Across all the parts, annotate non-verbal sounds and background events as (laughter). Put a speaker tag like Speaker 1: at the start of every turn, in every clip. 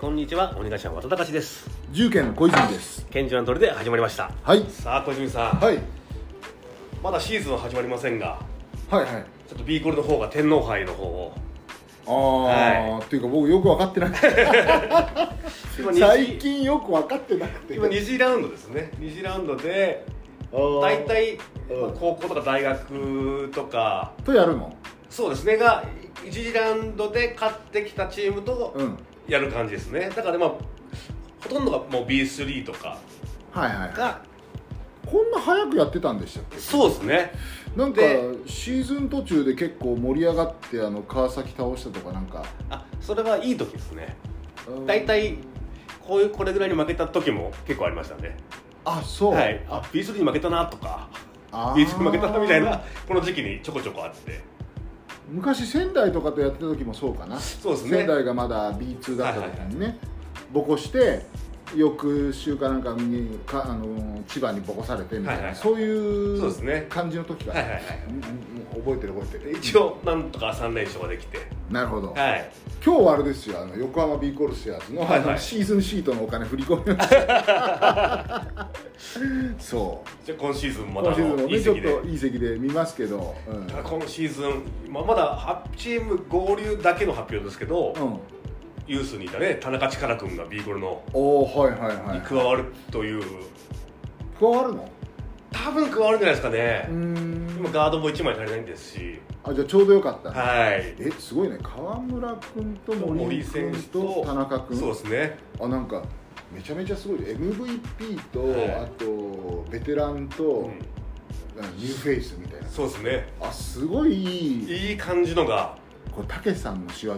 Speaker 1: こんにちはお願いします渡隆です。
Speaker 2: 重県小泉です。
Speaker 1: ケンジュラントルで始まりました。
Speaker 2: はい。
Speaker 1: さあ小泉さん、
Speaker 2: はい。
Speaker 1: まだシーズンは始まりませんが
Speaker 2: はいはい。
Speaker 1: ちょっと B コルの方が天皇杯の方を。
Speaker 2: ああ、っていうか僕よく分かってなくて。最近よく分かってなくて。
Speaker 1: 今2次ラウンドですね。2次ラウンドで大体
Speaker 2: うん。
Speaker 1: まあ高校とか大学とか。
Speaker 2: とやるの？
Speaker 1: そうですね。が1次ラウンドで勝ってきたチームと
Speaker 2: うん
Speaker 1: やる感じですね。だからまあほとんどがもう B3 とか。
Speaker 2: はいはい
Speaker 1: が
Speaker 2: こんな早くやってたんでしたっけ？
Speaker 1: そうですね。
Speaker 2: なんか
Speaker 1: で
Speaker 2: シーズン途中で結構盛り上がってあの川崎倒したとかなんか。
Speaker 1: あそれはいい時ですね。
Speaker 2: うん。
Speaker 1: 大体こういうこれぐらいに負けた時も結構ありましたね。
Speaker 2: あそう、
Speaker 1: はい。あ B3 に負けたなとか。
Speaker 2: あー。
Speaker 1: B2 に負けたなみたいなこの時期にちょこちょこあって
Speaker 2: 昔仙台とかとやってた時もそうかな。
Speaker 1: そうですね。
Speaker 2: 仙台がまだ B2 だった時にね、ボコして翌週かなんかにかあの千葉にボコされてみたいな、
Speaker 1: はいはい。
Speaker 2: そういう感じの時が、
Speaker 1: はいはいはい。
Speaker 2: 覚えてる覚えてる。
Speaker 1: 一応なんとか3連勝ができて。
Speaker 2: なるほど、
Speaker 1: はい。
Speaker 2: 今日はあれですよあの横浜ビーコルセアーズの,、
Speaker 1: はいはい。
Speaker 2: シーズンシートのお金振り込みましたそう。
Speaker 1: じゃあ今シーズンまた
Speaker 2: 今シーズンも
Speaker 1: いい
Speaker 2: ねちょっ
Speaker 1: 席で
Speaker 2: といい席で見ますけど、うん。
Speaker 1: 今シーズン、まあ、まだ8チーム合流だけの発表ですけど、
Speaker 2: うん、
Speaker 1: ユースにいたね田中力君が B コルの
Speaker 2: おおはいはいはい
Speaker 1: に加わるという。
Speaker 2: 加わるの？
Speaker 1: 多分加わるんじゃないですかね。
Speaker 2: うー、ん。
Speaker 1: 今ガードも1枚足りないんですし。
Speaker 2: あじゃあちょうどよかった、
Speaker 1: はい。
Speaker 2: えすごいね。川村君と森
Speaker 1: 森選手と
Speaker 2: と田中君
Speaker 1: そうですね。
Speaker 2: あなんかめちゃめちゃすごい。MVP と、
Speaker 1: はい。
Speaker 2: あとベテランと、
Speaker 1: うん。
Speaker 2: ニューフェイスみたいな。
Speaker 1: そうですね。
Speaker 2: あすごいいい。
Speaker 1: いい感じのが。
Speaker 2: これたけしさんの仕業、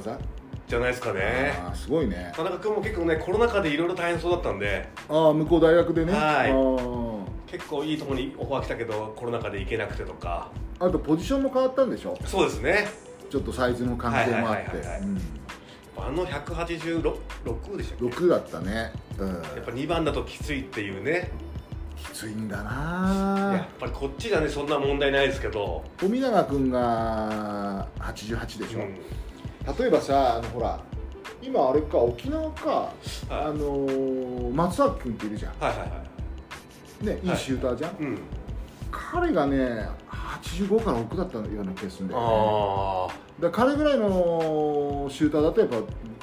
Speaker 1: じゃないですかね。
Speaker 2: あーすごいね。
Speaker 1: 田中君も結構ねコロナ禍でいろいろ大変そうだったんで。
Speaker 2: ああ向こう大学でね、
Speaker 1: はい。
Speaker 2: あー。
Speaker 1: 結構いいところにオファー来たけどコロナ禍で行けなくてとか。
Speaker 2: あとポジションも変わったんでしょ？
Speaker 1: そうですね。
Speaker 2: ちょっとサイズの関係もあって。
Speaker 1: はいはいはいはい
Speaker 2: うん。
Speaker 1: あの186でしたっけ
Speaker 2: ？6だったね、うん、
Speaker 1: やっぱ2番だときついっていうね。
Speaker 2: きついんだ
Speaker 1: や
Speaker 2: な
Speaker 1: っぱりこっちじゃねそんな問題ないですけど、
Speaker 2: 富永君が88でしょ、
Speaker 1: うん
Speaker 2: 例えばさあのほら今あれか沖縄か、あのー松崎君っているじゃ
Speaker 1: はいはいはい。
Speaker 2: んねいいシューターじゃん、
Speaker 1: うん。
Speaker 2: 彼がね85から6だったような気がするんだよね。
Speaker 1: あ
Speaker 2: だ彼ぐらいのシューターだとやっぱ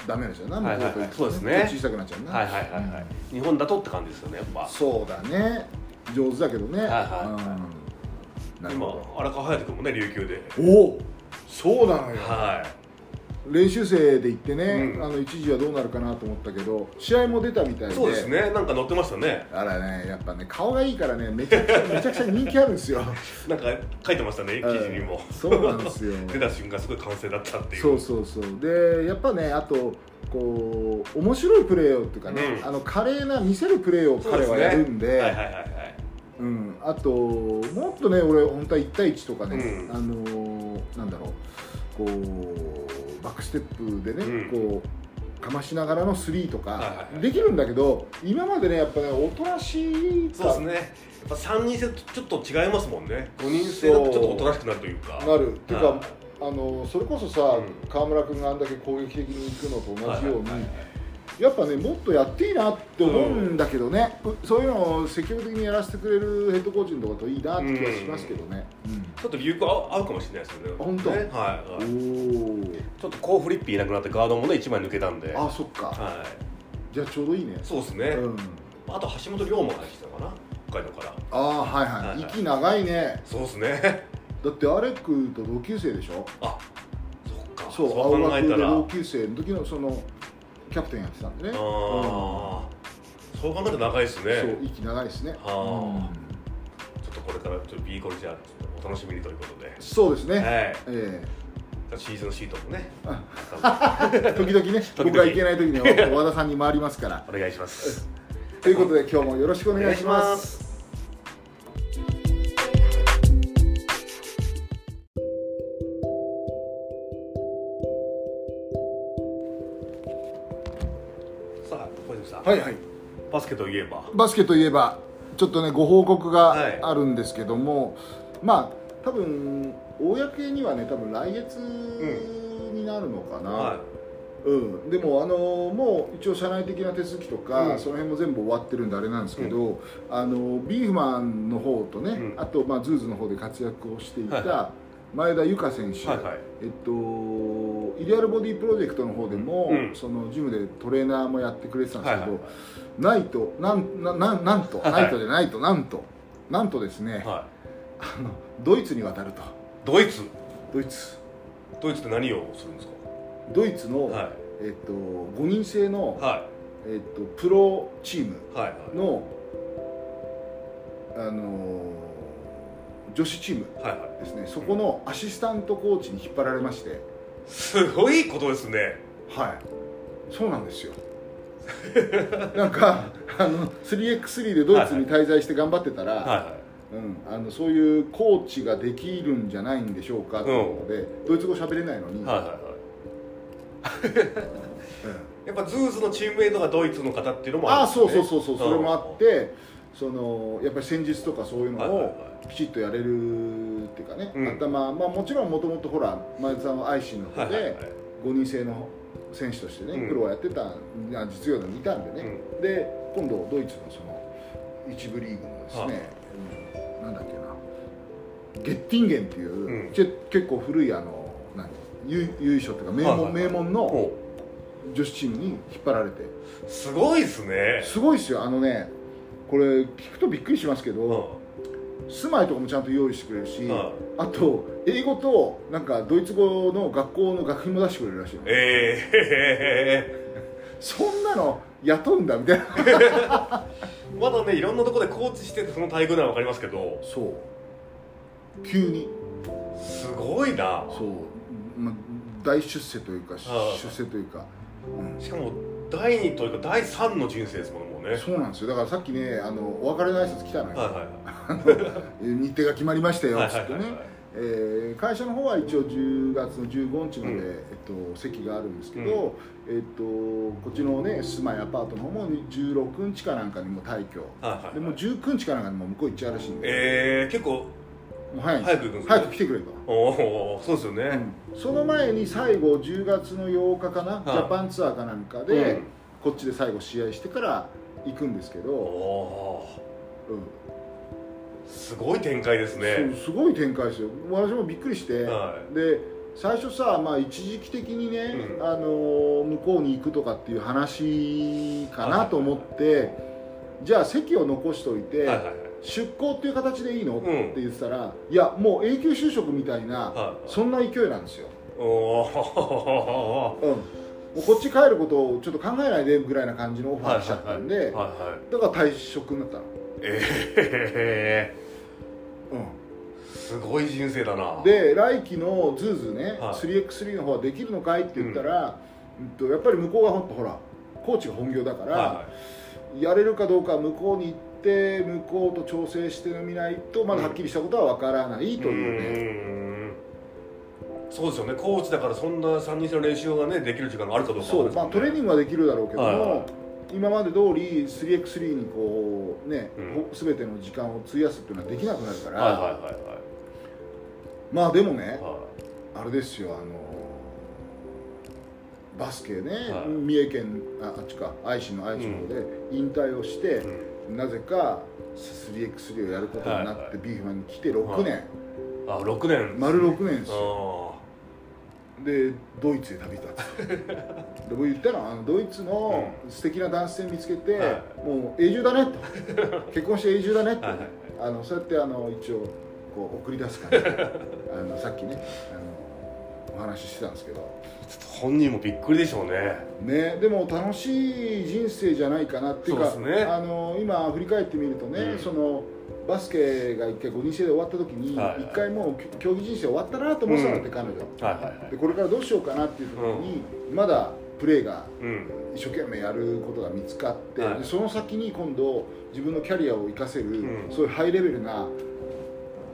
Speaker 2: ダメですよな
Speaker 1: はいはいはい。
Speaker 2: 向こと
Speaker 1: そうですね。
Speaker 2: 小さくなっちゃうな。
Speaker 1: あはいはいはいはい。日本だとって感じですよねやっぱ。
Speaker 2: そうだね。上手だけどね、
Speaker 1: はいは
Speaker 2: うん。
Speaker 1: 今
Speaker 2: ほ
Speaker 1: 荒川隼人君もね琉球で。
Speaker 2: どおおそうなのよ。
Speaker 1: は
Speaker 2: 練習生で行ってね、
Speaker 1: うん。
Speaker 2: あの一時はどうなるかなと思ったけど試合も出たみたいで。
Speaker 1: いそうですね。なんか乗ってましたね。
Speaker 2: あらねやっぱね顔がいいからねめちゃくちゃ (laughs) めちゃくちゃ人気あるんですよ。
Speaker 1: なんか書いてましたね記事にも。
Speaker 2: うんそうなんですよ。(laughs)
Speaker 1: 出た瞬間すごい歓声だったっていう。
Speaker 2: そうそうそう。でやっぱねあとこう面白いプレーをっていうかね、
Speaker 1: うん。
Speaker 2: あの華麗な見せるプレーを彼はやるんで。
Speaker 1: はいはいはいはい。
Speaker 2: うん、あともっとね俺本当は1対1とかね、
Speaker 1: うん。
Speaker 2: あのーなんだろうこうバックステップでね、
Speaker 1: うん。
Speaker 2: こうかましながらのスリーとか、できるんだけど今までねやっぱねおとなしい
Speaker 1: そうですね。やっぱ3人制とちょっと違いますもんね。5人制だとちょっとおとなしくなるというか。
Speaker 2: なる。っていうか、
Speaker 1: はい。
Speaker 2: あのそれこそさ、
Speaker 1: うん。
Speaker 2: 川村君があんだけ攻撃的に行くのと同じように、
Speaker 1: はいはいはい
Speaker 2: やっぱねもっとやっていいなって思うんだけどね、うそういうのを積極的にやらせてくれるヘッドコーチのとかといいなって気がしますけどね、
Speaker 1: ちょっと流行合う合うかもしれないですよね。
Speaker 2: 本当？
Speaker 1: ね。はい、
Speaker 2: うん
Speaker 1: はい、ちょっとコーフリッピーいなくなってガードもね1枚抜けたんで。
Speaker 2: あそっか。
Speaker 1: は
Speaker 2: じゃあちょうどいいね。
Speaker 1: いそうですね、
Speaker 2: うん。
Speaker 1: あと橋本龍馬が入ってきたのかな北海道から。
Speaker 2: ああはいはい、
Speaker 1: はいはい。
Speaker 2: 息長いね。
Speaker 1: そうですね。
Speaker 2: だってアレックと同級生でしょ？
Speaker 1: あそっか。
Speaker 2: そう
Speaker 1: そう
Speaker 2: 青学で
Speaker 1: 考えたら。あ
Speaker 2: 同級生の時のそのキャプテンやってたんでね。
Speaker 1: あー、そう考えたら長いですね。
Speaker 2: そう息長いですね、
Speaker 1: はあ。
Speaker 2: うん。
Speaker 1: ちょっとこれからちょっと B コルじゃあお楽しみにということで、
Speaker 2: そうですね、
Speaker 1: はい。
Speaker 2: え
Speaker 1: シーズンシートもね。
Speaker 2: え (laughs) 時々ね。
Speaker 1: 々。
Speaker 2: 僕が行けない時には和田さんに回りますから。
Speaker 1: お願いします。
Speaker 2: ということで今日もよろしくお願いしますはいはい。
Speaker 1: バスケといえば。
Speaker 2: バスケといえばちょっとねご報告
Speaker 1: はい。
Speaker 2: があるんですけども、まあ多分公にはね多分来月になるのかな、
Speaker 1: は
Speaker 2: うん、でも、あのもう一応社内的な手続きとか、
Speaker 1: うん。
Speaker 2: その辺も全部終わってるんであれなんですけど、あのビーフマンの方とね、
Speaker 1: うん。
Speaker 2: あと、まあ、ズーズの方で活躍をしてい
Speaker 1: はい。
Speaker 2: た前田由香選手、
Speaker 1: はいはい。
Speaker 2: えっと、イデアルボディプロジェクトの方でも、
Speaker 1: うん。
Speaker 2: そのジムでトレーナーもやってくれてたんですけど、
Speaker 1: はいはい。
Speaker 2: ナイトなんなななんと、
Speaker 1: はい
Speaker 2: ナイトじゃないとなんとなんとですね、
Speaker 1: は
Speaker 2: あのドイツに渡ると。
Speaker 1: いドイツ？
Speaker 2: ドイツ。
Speaker 1: ドイツって何をするんです
Speaker 2: ドイツの、
Speaker 1: かは
Speaker 2: えっと、5人制の
Speaker 1: い、は
Speaker 2: えっと、プロチーム
Speaker 1: いはいはい。
Speaker 2: の、あの女子チーム
Speaker 1: はいはい。
Speaker 2: ですね。そこのアシスタントコーチに引っ張られまして
Speaker 1: すごいことですね。
Speaker 2: はい。そうなんですよ。(laughs) なんかあの 3x3 でドイツに滞在して頑張ってたら、
Speaker 1: はいは
Speaker 2: うん、あのそういうコーチができるんじゃないんでしょうかっていうので、ドイツ語喋れないのに、
Speaker 1: いはいはい。は (laughs) いやっぱズーズのチームメイトがドイツの方っていうのも
Speaker 2: ああ
Speaker 1: るんですね。
Speaker 2: そうそうそうそう。それもあってそのやっぱり戦術とかそういうのをきちっとやれるっていうかね、
Speaker 1: うん。
Speaker 2: 頭まあもちろんもともとほら前田さんは愛心の方で5人制の選手としてね、
Speaker 1: うん。
Speaker 2: プロをやってた実業団にいたんでね、で今度ドイツのその一部リーグのですね、うんなんだっけなゲッティンゲンっていう、結構古いあの何優優勝っていうか名門,、名門の
Speaker 1: お
Speaker 2: 女子チームに引っ張られて。
Speaker 1: すごいですね。
Speaker 2: すごいですよ。あのねこれ聞くとびっくりしますけど、
Speaker 1: うん。
Speaker 2: 住まいとかもちゃんと用意してくれるし、
Speaker 1: うん。
Speaker 2: あと英語となんかドイツ語の学校の学費も出してくれるらしいの。
Speaker 1: え (laughs)
Speaker 2: そんなの雇うんだみたいな。
Speaker 1: え (laughs) まだねいろんなところでコーチしててその待遇なら分かりますけど。
Speaker 2: そう。急に。
Speaker 1: すごいな。
Speaker 2: そう、ま、大出世というか
Speaker 1: あ
Speaker 2: 出世というか、うん。
Speaker 1: しかも第2というか第3の人生ですもんね。
Speaker 2: そうなんですよ。だからさっきねあのお別れの挨拶来たのよ、
Speaker 1: はいはい
Speaker 2: え (laughs) 日程が決まりましたよ
Speaker 1: はい
Speaker 2: つってね
Speaker 1: はい。はいはい
Speaker 2: えー会社の方は一応10月の15日まで、
Speaker 1: うん。
Speaker 2: えっと、席があるんですけど、えっと、こっちのね住まいアパートの方も16日かなんかにも退去。
Speaker 1: はいはい
Speaker 2: でもう19日かなんかにも向こう行っちゃうらしいんで、
Speaker 1: えー、結構
Speaker 2: もう早い
Speaker 1: 早く
Speaker 2: 早く来てくれと、
Speaker 1: おおそうですよね、
Speaker 2: うん。その前に最後10月の8日かな、
Speaker 1: い。
Speaker 2: ジャパンツアーかなんかで、
Speaker 1: うん。
Speaker 2: こっちで最後試合してから行くんですけ
Speaker 1: お
Speaker 2: ど、
Speaker 1: お
Speaker 2: うん。
Speaker 1: すごい展開ですね。
Speaker 2: すごい展開ですよ。私もびっくりして、
Speaker 1: は
Speaker 2: で最初さ、まあ、一時期的にね、
Speaker 1: うん。
Speaker 2: あの向こうに行くとかっていう話かなと思って、じゃあ席を残しといて、
Speaker 1: はいはいはい。
Speaker 2: 出向っていう形でいいの、
Speaker 1: ん
Speaker 2: って言ってたらいやもう永久就職みたいな、
Speaker 1: はい
Speaker 2: そんな勢いなんですよ、
Speaker 1: おお
Speaker 2: うん、もうこっち帰ることをちょっと考えないでぐらいな感じのオファー来ちゃったんで、だから退職になったの、
Speaker 1: ええ
Speaker 2: う
Speaker 1: すごい人生だな、
Speaker 2: ん、で来期のズーズね、
Speaker 1: はい。
Speaker 2: 3x3 の方はできるのかいって言ったら、うん。とやっぱり向こうがほんとほらコーチが本業だから、
Speaker 1: は
Speaker 2: やれるかどうかは向こうに行って向こうと調整してみないとまだはっきりしたことは分からない
Speaker 1: い
Speaker 2: というね、
Speaker 1: うんそうですよね。コーチだからそんな3人制の練習がねできる時間があるかどうか
Speaker 2: そう、まあ、トレーニングはできるだろうけども、
Speaker 1: はい。はい
Speaker 2: 今まで通り 3x3 にこうね、
Speaker 1: うん。
Speaker 2: ほ全ての時間を費やすっていうのはできなくなるから、
Speaker 1: はいはいはい
Speaker 2: まあでもね
Speaker 1: はい。は
Speaker 2: あれですよあのバスケね、
Speaker 1: はい。
Speaker 2: 三重県ああっちか愛知の愛知の方で引退をして
Speaker 1: い、うん。
Speaker 2: なぜか 3x3 をやることになって、
Speaker 1: はいはい。
Speaker 2: ビーフマンに来て6年、
Speaker 1: あ6年。
Speaker 2: 丸6年ですよ。
Speaker 1: あ
Speaker 2: でドイツへ旅立つで僕言ったのあのドイツの素敵な男性見つけて、
Speaker 1: は
Speaker 2: もう永住だねと。結婚して永住だねって、
Speaker 1: はいはい。
Speaker 2: あのそうやってあの一応こう送り出す感じ。で (laughs) あのさっきねあのお話ししてたんですけど。
Speaker 1: 本人もびっくりでしょうね。
Speaker 2: ね、でも楽しい人生じゃないかなっていうか
Speaker 1: ね。
Speaker 2: あの今振り返ってみるとね、
Speaker 1: うん。
Speaker 2: そのバスケが一回5人制で終わった時に一、
Speaker 1: はい。
Speaker 2: 回もう競技人生終わったなと思ってたんだって、彼女。でこれからどうしようかなっていう時に、まだプレーが
Speaker 1: うん。
Speaker 2: 一生懸命やることが見つかって、
Speaker 1: は
Speaker 2: その先に今度自分のキャリアを生かせる、
Speaker 1: ん。
Speaker 2: そういうハイレベルな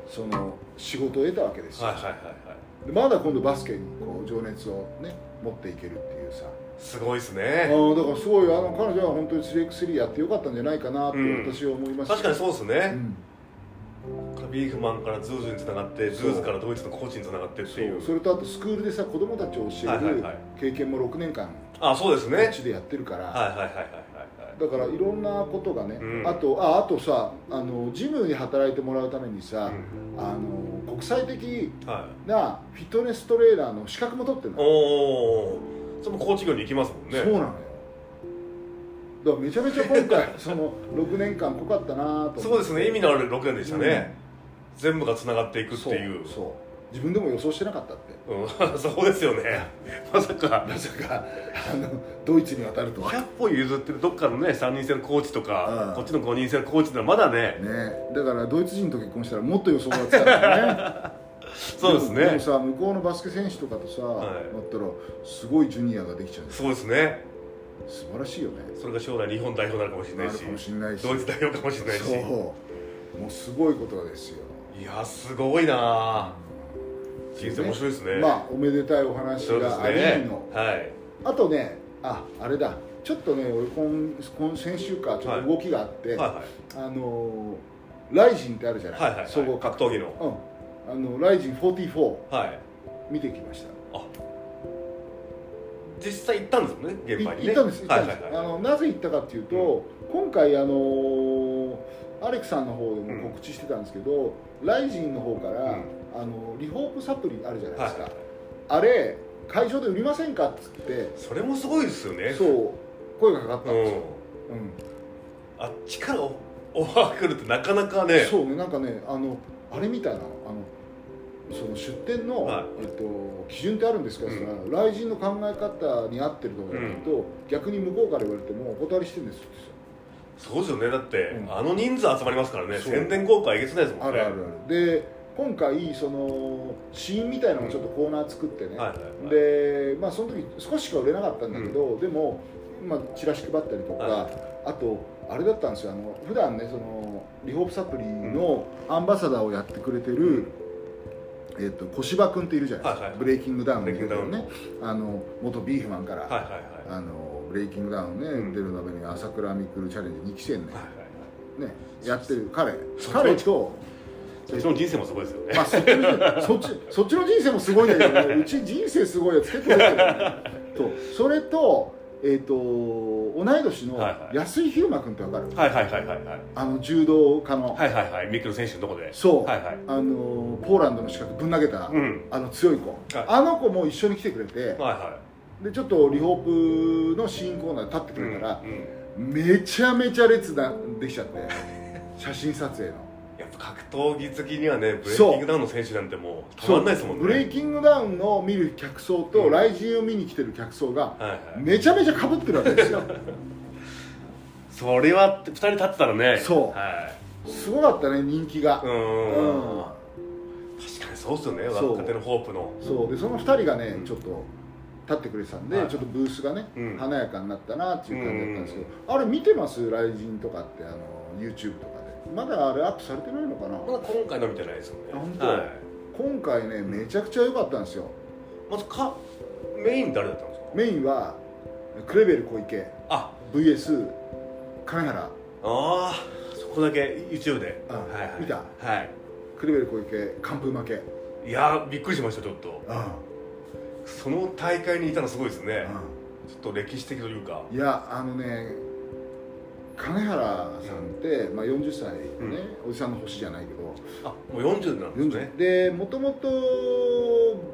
Speaker 2: その仕事を得たわけですよ、
Speaker 1: はいはいはいはい。
Speaker 2: でまだ今度バスケにこう情熱をね持っていけるっていうさ
Speaker 1: すごいです
Speaker 2: あ
Speaker 1: ね
Speaker 2: ーだからすごいあの彼女は本当に 3x3 やってよかったんじゃないかなって
Speaker 1: うん。
Speaker 2: 私は思います
Speaker 1: 確かにそうですね、
Speaker 2: うん。
Speaker 1: びビーフマンからズーズにつながってズーズからドイツのコーチにつながってっていう。
Speaker 2: それとあとスクールでさ子供たちを教える
Speaker 1: はいはいはい。
Speaker 2: 経験も6年間
Speaker 1: あそうですね。
Speaker 2: こっちでやってるから、
Speaker 1: はいはいはいはいはい。
Speaker 2: だからいろんなことがね、
Speaker 1: うん。
Speaker 2: あとああとさあのジムに働いてもらうためにさ、
Speaker 1: うん。
Speaker 2: あの国際的
Speaker 1: はい。
Speaker 2: なフィットネストレーナーの資格も取ってるの、
Speaker 1: おおそれもコーチ業に行きますもんね。
Speaker 2: そうなのよ。だからめちゃめちゃ今回 (laughs) その6年間濃かったなと思って。
Speaker 1: そうですね。意味のある6年でしたね、全部がつながっていくっていう。
Speaker 2: そう自分でも予想してなかったって。
Speaker 1: うん、(laughs) そうですよね。(laughs) まさか
Speaker 2: まさかあのドイツに渡るとは。
Speaker 1: 100歩譲ってるどっかのね3人制のコーチとか、
Speaker 2: うん。
Speaker 1: こっちの5人制のコーチってのはまだね。
Speaker 2: ね。だからドイツ人と結婚したらもっと予想がつかないね
Speaker 1: そうですね。
Speaker 2: でもさ向こうのバスケ選手とかとさ、
Speaker 1: はい。
Speaker 2: だったらすごいジュニアができちゃう
Speaker 1: そうですね。
Speaker 2: 素晴らしいよね。
Speaker 1: それが将来日本代表になるかもしれないし。ドイツ代表かもしれないし。
Speaker 2: そう。もうすごいことですよ。
Speaker 1: いやすごいな。あ人生面白いですね。
Speaker 2: まあおめでたいお話があり
Speaker 1: ね
Speaker 2: の、
Speaker 1: はい。
Speaker 2: あとねああれだ。ちょっとね俺今今先週かちょっと動きがあって、
Speaker 1: はいは
Speaker 2: あのーライジンってあるじゃない、
Speaker 1: いはいはいはい。
Speaker 2: 総合格
Speaker 1: 格闘技の。
Speaker 2: うんあのライジン44
Speaker 1: はい。
Speaker 2: 見てきました。
Speaker 1: 実際行ったんですもんね現場にね。
Speaker 2: い行ったんです行ったんです、
Speaker 1: はいはいはい。
Speaker 2: あのなぜ行ったかっていうと、今回あのーアレクさんの方でも告知してたんですけど、ライジンの方から、
Speaker 1: うん。
Speaker 2: あのリホープサプリあるじゃないですか、
Speaker 1: はい
Speaker 2: あれ会場で売りませんかっつって
Speaker 1: それもすごいですよね。
Speaker 2: そう声がかかったんですよ、
Speaker 1: うん。
Speaker 2: うん。
Speaker 1: あっちからオオファー来るってなかなかね。
Speaker 2: そうねなんかねあのあれみたいなあのその出店の、
Speaker 1: はい。
Speaker 2: えっと、基準ってあるんですか？って言ったら、雷神の考え方に合ってるところだと、逆に向こうから言われてもお断りしてるんですよ
Speaker 1: そうですよね。だって、
Speaker 2: うん。
Speaker 1: あの人数集まりますからね。宣伝効果えげつないですもんね。
Speaker 2: あるあるある。で今回そのシーンみたいなのをちょっとコーナー作ってね、でまあその時少ししか売れなかったんだけど、でも、まあ、チラシ配ったりとか、
Speaker 1: はい。
Speaker 2: あとあれだったんですよ。あの普段ねそのリホープサプリのアンバサダーをやってくれてる、えっと小芝君っているじゃないですか、
Speaker 1: はいはい。
Speaker 2: ブレイキングダウン
Speaker 1: ブレイキングダウン。
Speaker 2: ね。あの元ビーフマンから、
Speaker 1: はいはいはい。
Speaker 2: あのブレイキングダウンね、
Speaker 1: うん。
Speaker 2: 出るために朝倉未来チャレンジ2期生ね,、
Speaker 1: はいはい。
Speaker 2: ねやってる。彼。彼と
Speaker 1: そっちの人生もすごいですよね、
Speaker 2: まあそっちのそっちの人生もすごいんだけど、ね、うち人生すごいやつ結構出てるよね。(laughs) とそれと,、えー、と同い年の安井飛馬君ってわかる、
Speaker 1: はいはいはいはいはい。
Speaker 2: あの柔道家の、
Speaker 1: はいはいはい。ミックル選手のとこで。
Speaker 2: そう、
Speaker 1: はいはい。
Speaker 2: あのポーランドの資格ぶん投げた、
Speaker 1: うん。
Speaker 2: あの強い子、
Speaker 1: はい。
Speaker 2: あの子も一緒に来てくれて。
Speaker 1: はいは
Speaker 2: でちょっとリホープのシーンコーナーで立って
Speaker 1: い
Speaker 2: くれたら
Speaker 1: うん、うん。
Speaker 2: めちゃめちゃ列だできちゃって。写真撮影の。
Speaker 1: 格闘技好きにはねブレイキングダウンの選手なんてもうたまんないですもんね。
Speaker 2: ブレイキングダウンの見る客層と、
Speaker 1: うん
Speaker 2: ライジンを見に来てる客層が
Speaker 1: はいはい。
Speaker 2: めちゃめちゃ被ってるわけですよ。(laughs)
Speaker 1: それは2人立ってたらね。
Speaker 2: そう。
Speaker 1: はい。
Speaker 2: すごかったね人気が。
Speaker 1: うーん。確かにそうっすよね若手のホープの。
Speaker 2: そう。でその2人がね、
Speaker 1: うん。
Speaker 2: ちょっと立ってくれてたんで、
Speaker 1: はい。
Speaker 2: ちょっとブースがね、
Speaker 1: うん。
Speaker 2: 華やかになったなっていう感じだったんですけど、あれ見てます？ライジンとかってあの YouTube とか。でまだあれアップされてないのかな、
Speaker 1: まだ今回の見てないですよね。
Speaker 2: あ本当？
Speaker 1: はい。
Speaker 2: 今回ねめちゃくちゃ良かったんですよ。
Speaker 1: まずかメイン誰だったんですか？
Speaker 2: メインはクレベル小池。
Speaker 1: あ。
Speaker 2: VS 金原。
Speaker 1: ああそこだけ YouTube で、
Speaker 2: うん
Speaker 1: はいはい、
Speaker 2: 見た？
Speaker 1: はい。
Speaker 2: クレベル小池完封負け。
Speaker 1: いやーびっくりしましたちょっと。
Speaker 2: う
Speaker 1: その大会にいたのすごいですね、
Speaker 2: んうん。
Speaker 1: ちょっと歴史的というか。
Speaker 2: いやあのね金原さんって、まあ、40歳ね、おじさんの星じゃないけど。
Speaker 1: あもう40なんですね。
Speaker 2: 40でもともと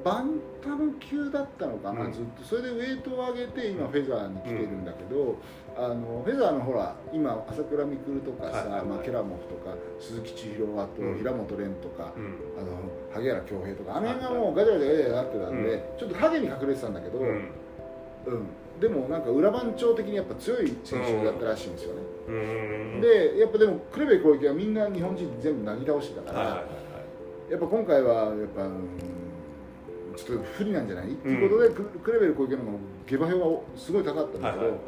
Speaker 2: バンタム級だったのかな、
Speaker 1: うん。
Speaker 2: ずっと。それでウェイトを上げて今フェザーに来てるんだけど、あのフェザーのほら今朝倉未来とかさ、
Speaker 1: はい
Speaker 2: まあ、ケラモフとか鈴木千尋あと
Speaker 1: うん。
Speaker 2: 平本蓮とか、
Speaker 1: うん。
Speaker 2: あの萩原恭平とかあの辺が
Speaker 1: はい
Speaker 2: もうガチャガチャガチャなってたん。で、ちょっと影に隠れてたんだけど、
Speaker 1: うん。
Speaker 2: うん、でもなんか裏番長的にやっぱ強い選手だったらしいんですよね、でやっぱでもクレベル攻撃はみんな日本人全部なぎ倒してたから、やっぱ今回はやっぱ、うんちょっと不利なんじゃない、っていうことでククレベル攻撃の下馬評がすごい高かったんだけど、
Speaker 1: はいはい。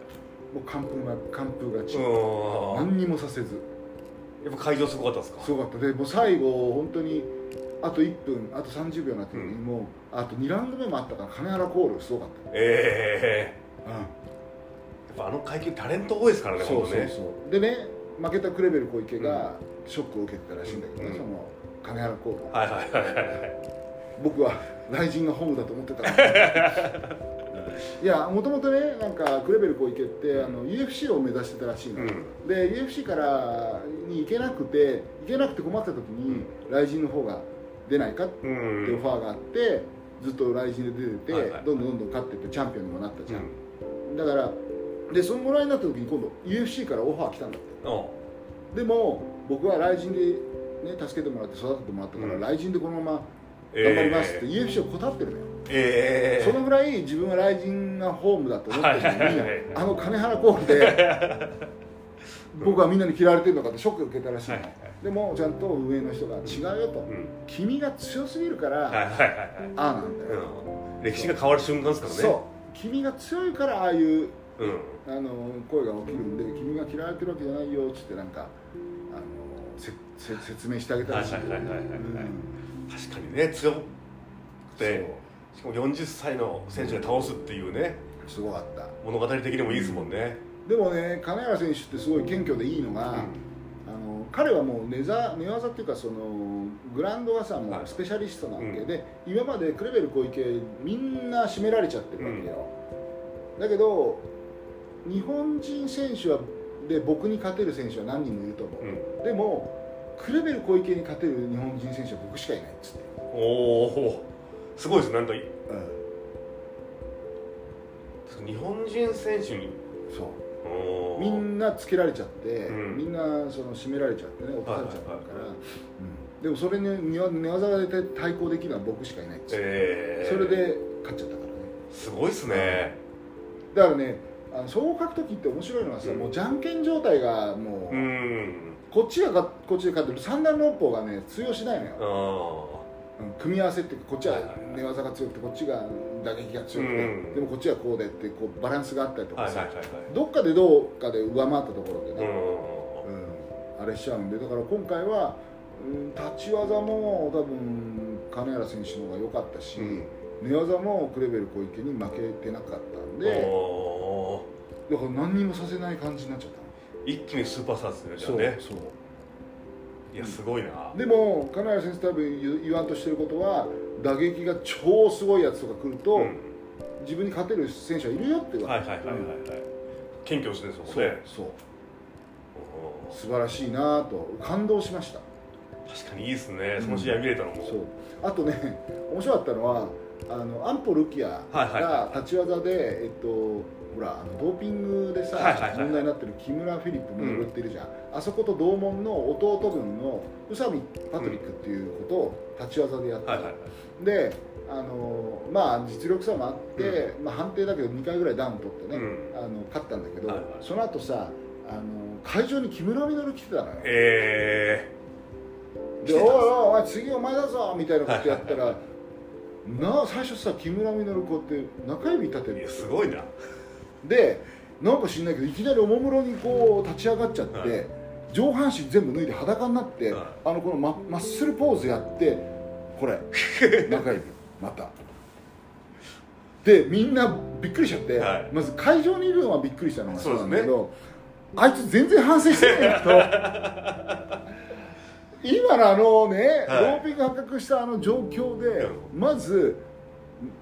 Speaker 2: もう完封が完封勝ち、何にもさせず。
Speaker 1: やっぱ会場すごかったですか？
Speaker 2: すごかった。でもう最後本当にあと1分あと30秒になってるのに、
Speaker 1: うん。
Speaker 2: もうあと2ラウンド目もあったから金原コールすごかった、
Speaker 1: ええ
Speaker 2: うん
Speaker 1: ぱあの階級タレント多いですからね
Speaker 2: そうそうそう。でね負けたクレベル小池がショックを受けてたらしいんだけどね、
Speaker 1: うん。
Speaker 2: その金原コール
Speaker 1: はいはいはいはい
Speaker 2: 僕は雷神がホームだと思ってた (laughs) いやもともとねなんかクレベル小池ってあの UFC を目指してたらしいの、
Speaker 1: うん。
Speaker 2: で UFC からに行けなくて行けなくて困った時に、雷神の方が出ないかって
Speaker 1: うん。
Speaker 2: オファーがあってずっと雷神で出てて、
Speaker 1: はいはい。
Speaker 2: どんどんどんどん勝ってってチャンピオンにもなったじゃん、
Speaker 1: うん。
Speaker 2: だからでそのぐらいになった時に今度 UFC からオファー来たんだって。
Speaker 1: お
Speaker 2: でも僕は雷神で、ね、助けてもらって育ててもらったから、
Speaker 1: うん。
Speaker 2: 雷神でこのまま頑張りますって
Speaker 1: え
Speaker 2: UFC を断ってるのよ、
Speaker 1: ええ
Speaker 2: そのぐらい自分は雷神がホームだと思ってるのに、あの金原コールで (laughs) 僕はみんなに嫌われてるのかってショック受けたらしいの、
Speaker 1: はいはい。
Speaker 2: でもちゃんと上の人が違うよと、
Speaker 1: うん。
Speaker 2: 君が強すぎるから、
Speaker 1: はいはいはいはい。
Speaker 2: ああなんだよ、
Speaker 1: うん。歴史が変わる瞬間ですからね。
Speaker 2: そう。君が強いからああいう
Speaker 1: うん。
Speaker 2: あの声が起きるんで君が嫌われてるわけじゃないよっつってなんかあのせせ説明してあげたらしい。
Speaker 1: 確かにね強くてしかも40歳の選手が倒すっていうね
Speaker 2: そうすごかった。
Speaker 1: 物語的にもいいですもんね、
Speaker 2: でもね金原選手ってすごい謙虚でいいのが、あの彼はもう寝ざ寝技っていうかそのグラウンドがさもスペシャリストなわけ
Speaker 1: うん。
Speaker 2: で、今までクレベル小池みんな締められちゃってるわけよ、だけど日本人選手はで僕に勝てる選手は何人もいると思う、
Speaker 1: うん。
Speaker 2: でもクレベル小池に勝てる日本人選手は僕しかいないっつって、
Speaker 1: おおすごいですなんか。日本人選手に？
Speaker 2: そう。みんなつけられちゃって、
Speaker 1: うん。
Speaker 2: みんなその締められちゃってね落とされちゃったから、でもそれに寝技寝技が出て対抗できるのは僕しかいないっつって、
Speaker 1: えー。
Speaker 2: それで勝っちゃったからね。
Speaker 1: すごいっすね。
Speaker 2: だからねあの総合格闘技って面白いのはさ、
Speaker 1: うん。
Speaker 2: もうじゃんけん状態がもう、
Speaker 1: うん。
Speaker 2: こっちががこっちで勝ってる三段六法がね通用しないのよ、
Speaker 1: あ
Speaker 2: うん組み合わせってこっちは寝技が強くてこっちが打撃が強くて、
Speaker 1: うん。
Speaker 2: でもこっちはこうでってこうバランスがあったりとかさ、どっかでどうかで上回ったところでね、あれしちゃうんでだから今回は、うん、立ち技も多分金原選手の方が良かったし、
Speaker 1: うん。
Speaker 2: 寝技もクレベル小池に負けてなかったんで
Speaker 1: お
Speaker 2: だから何にもさせない感じになっちゃった
Speaker 1: ー一気にスーパースターですねね。
Speaker 2: そう
Speaker 1: いやすごいな。
Speaker 2: でも金原先生多分言言わんとしてることは打撃が超すごいやつとか来ると、
Speaker 1: うん。
Speaker 2: 自分に勝てる選手はいるよって言われ
Speaker 1: はいはいはいはいはい。謙虚してるんですもんね。
Speaker 2: そう
Speaker 1: おー。
Speaker 2: 素晴らしいなと感動しました。
Speaker 1: 確かにいいですね。その試合見れたのも。
Speaker 2: そう。あとね面白かったのはあのアンポルキア
Speaker 1: はいはい。
Speaker 2: が
Speaker 1: は
Speaker 2: 立ち技で、えっとほらあのドーピングでさ、
Speaker 1: はいはいはい。
Speaker 2: 問題になってる木村フィリップミノルっているじゃん、あそこと同門の弟分の宇佐美パトリックっていうことを立ち技でやった、
Speaker 1: はいはいはい。
Speaker 2: であのまあ実力差もあって、まあ、判定だけど2回ぐらいダウン取ってね、
Speaker 1: うん。
Speaker 2: あの勝ったんだけど、
Speaker 1: はいはい。
Speaker 2: その後さあの会場に木村稔来てたのよ。
Speaker 1: え
Speaker 2: で「おいおいお前次お前だぞ」みたいなことやったらなあ最初さ木村稔こうやって中指立てる。
Speaker 1: すごいな
Speaker 2: でなんか知んないけどいきなりおもむろにこう立ち上がっちゃって、
Speaker 1: はい。
Speaker 2: 上半身全部脱いで裸になって、
Speaker 1: はい。
Speaker 2: あのこのママッスルポーズやってこれ (laughs) 中指また。でみんなびっくりしちゃって、
Speaker 1: はい。
Speaker 2: まず会場にいるのはびっくりしたのが
Speaker 1: そう
Speaker 2: なんだけど、あいつ全然反省してないよと。(laughs) 今のあのね、
Speaker 1: はい。
Speaker 2: ドーピング発覚したあの状況で、
Speaker 1: うん。
Speaker 2: まず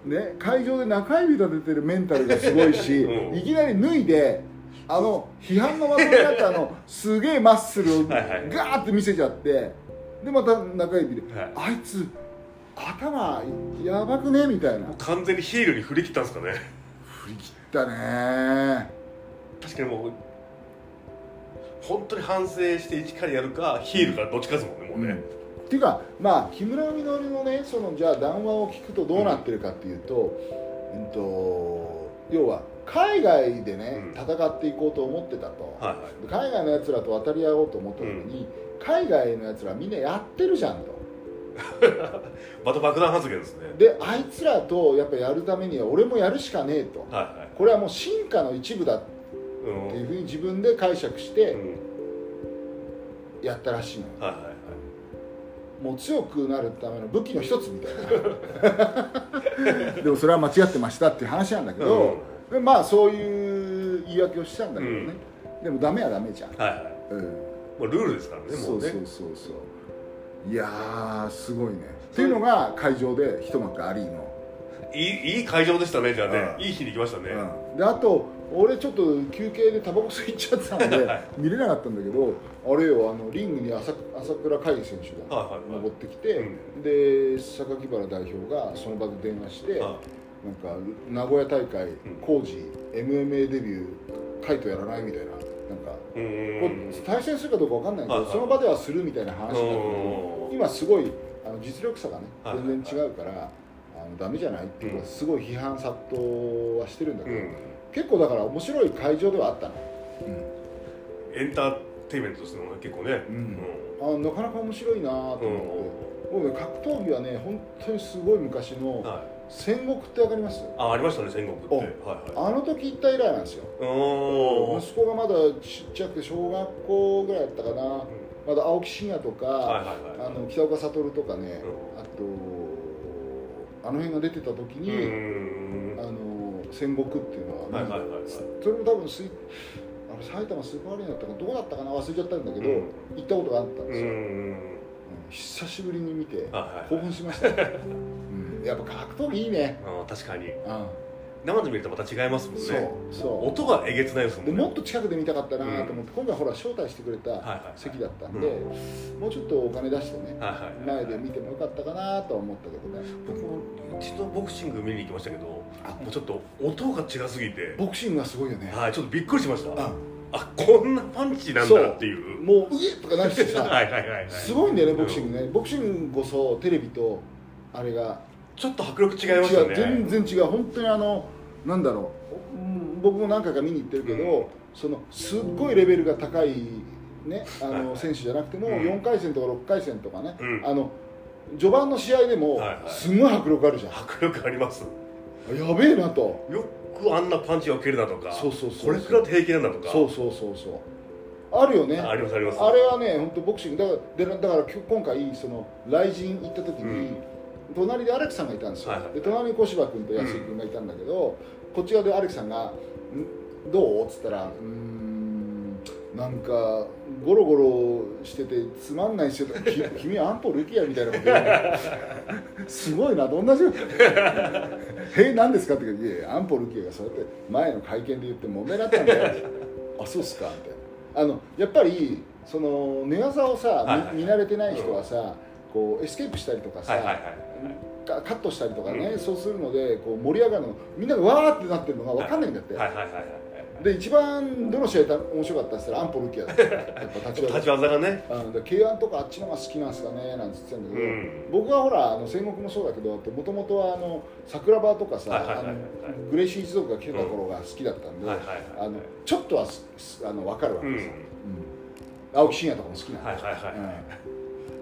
Speaker 2: ね会場で中指立ててるメンタルがすごいし、
Speaker 1: うん。
Speaker 2: いきなり脱いであの批判の的になったあの (laughs) すげえマッスルをガーって見せちゃってでまた中指で、
Speaker 1: はい。
Speaker 2: あいつ頭やばくね？みたいな。
Speaker 1: 完全にヒールに振り切ったんですかね。
Speaker 2: 振り切ったね。
Speaker 1: 確かにもう本当に反省して一からやるかヒールかどっちかですもんねもうね、
Speaker 2: っていうかまあ木村稔のねそのじゃあ談話を聞くとどうなってるかっていうと,、うん、と要は海外でね、
Speaker 1: うん。
Speaker 2: 戦っていこうと思ってたと、
Speaker 1: はいはい。
Speaker 2: で海外のやつらと渡り合おうと思った時に、海外のやつらみんなやってるじゃんと。(laughs)
Speaker 1: また爆弾発言ですね。
Speaker 2: であいつらとやっぱやるためには俺もやるしかねえと。
Speaker 1: はいはい
Speaker 2: これはもう進化の一部だっ
Speaker 1: うん
Speaker 2: ていうふうに自分で解釈して
Speaker 1: うん
Speaker 2: やったらしいのよ
Speaker 1: はいはいはい
Speaker 2: もう強くなるための武器の一つみたいな。(laughs) でもそれは間違ってましたっていう話なんだけど、でまあそういう言い訳をしたんだけどね、でもダメはダメじゃん、
Speaker 1: はいはい。
Speaker 2: うん。
Speaker 1: もうルールですからねも
Speaker 2: そうそうそうそう。いやーすごいね。っていうのが会場で一幕ありの、
Speaker 1: いいいい会場でしたねじゃあね、
Speaker 2: うん。
Speaker 1: いい日に来ましたね、
Speaker 2: うん、であと俺ちょっと休憩でタバコ吸いちゃってたんで見れなかったんだけどあれよあのリングに朝朝倉海選手が登ってきて、
Speaker 1: うん。
Speaker 2: で榊原代表がその場で電話して、
Speaker 1: は
Speaker 2: なんか名古屋大会
Speaker 1: ん。
Speaker 2: 工事 MMA デビューカイトやらないみたいななんか対戦するかどうかわかんないけど、その場ではするみたいな話だったけど
Speaker 1: うん
Speaker 2: 今すごいあの実力差がね全然違うから、あのダメじゃないっていうのはすごい批判殺到はしてるんだけど、
Speaker 1: うん。
Speaker 2: 結構だから面白い会場ではあったの、
Speaker 1: エンターテインメントですね結構ね。
Speaker 2: うん。あなかなか面白いなと思って、僕ね格闘技はね本当にすごい昔の
Speaker 1: はい。
Speaker 2: 戦国ってわかります？
Speaker 1: あありましたね戦国って。
Speaker 2: お
Speaker 1: はいは
Speaker 2: あの時行った以来なんですよ。息子がまだちっちゃくて小学校ぐらいだったかな、まだ青木真也とか、あの北岡悟とかね、
Speaker 1: う
Speaker 2: あとあの辺が出てた時
Speaker 1: う
Speaker 2: に、
Speaker 1: ん。
Speaker 2: あの戦国っていうのは、
Speaker 1: はいはいはいはい。
Speaker 2: それも多分スイあの埼玉スーパーアリーナだったかどこだったかな忘れちゃったんだけど、
Speaker 1: うん。
Speaker 2: 行ったことがあったん
Speaker 1: う
Speaker 2: ですよ、うん
Speaker 1: ん
Speaker 2: 久しぶりに見て興奮しました。ね、(laughs) うん、やっぱ格闘技いいね、
Speaker 1: 確かに。
Speaker 2: う
Speaker 1: 生で見るとまた違いますもん
Speaker 2: ん、
Speaker 1: ね。
Speaker 2: そう
Speaker 1: 音がえげつないですもんね。
Speaker 2: でもっと近くで見たかったなと思って、今回ほら招待してくれた席だったんで、もうちょっとお金出してね、前で見てもよかったかなとは思ったけどね。
Speaker 1: 僕も一度ボクシング見に行きましたけどもうちょっと音が違すぎて。
Speaker 2: ボクシングがすごいよね、
Speaker 1: はいちょっとびっくりしました。
Speaker 2: あ
Speaker 1: あこんなパンチなんだっていう。
Speaker 2: もう「うえ!」とかなるしさ。(laughs)
Speaker 1: はいはいはいはい。
Speaker 2: すごいんだよねボクシングね、ボクシングこそテレビとあれが
Speaker 1: ちょっと迫力違いましたね。
Speaker 2: 全然違う。本当にあのなんだろう。うん僕も何回か見に行ってるけど、
Speaker 1: うん。
Speaker 2: そのすっごいレベルが高いねあ
Speaker 1: はいはい
Speaker 2: の選手じゃなくても、
Speaker 1: うん。
Speaker 2: 4回戦とか6回戦とかね、
Speaker 1: うん。
Speaker 2: あの序盤の試合でも
Speaker 1: はいはい。
Speaker 2: すごい迫力あるじゃん、
Speaker 1: 迫力あります。
Speaker 2: やべえなと。
Speaker 1: よくあんなパンチが受けるなとか
Speaker 2: そうそうそう
Speaker 1: これくらい平気なんだとか。
Speaker 2: そうそうそうそう。あるよね。
Speaker 1: ありますあります。
Speaker 2: あれはね本当ボクシングだからでだから今回その雷神行った時に、
Speaker 1: うん
Speaker 2: 隣で荒木さんがいたんですよ、
Speaker 1: はいはい
Speaker 2: で隣に小柴君と安井君がいたんだけど、こっち側で荒木さんが「んどう?」っつったら「うーんなんかゴロゴロしててつまんないし (laughs) き君はアンポルキや」みたいなこと言 (laughs) すごいなどんな状況え何ですか?」って言うからいやアンポルキヤがそうやって前の会見で言って揉めらったんだよ。(laughs) あそうっすかみたいな。あのやっぱりその寝技をさ、
Speaker 1: はいはい
Speaker 2: 見見慣れてない人はさ、こうエスケープしたりとかさ、
Speaker 1: はいはいはい
Speaker 2: カカットしたりとかね、
Speaker 1: うん。
Speaker 2: そうするのでこう盛り上がるのみんながわーってなってるのが分かんないんだって、
Speaker 1: はいはいはいはい
Speaker 2: で一番どの試合た面白かったっつったらアンポルキアだったやっぱ立ち技
Speaker 1: 立ち技がね。
Speaker 2: あので K1 とかあっちのが好きなんですかねなんつってたんだけど、
Speaker 1: うん。
Speaker 2: 僕はほらあの戦国もそうだけどもともとはあの桜庭とかさ、グレイシー一族が来てた頃が好きだったんで、あのちょっとはあの分かるわ
Speaker 1: うん
Speaker 2: けですよ、うん。青木真也とかも好きなんで、
Speaker 1: はいはいはい。
Speaker 2: うん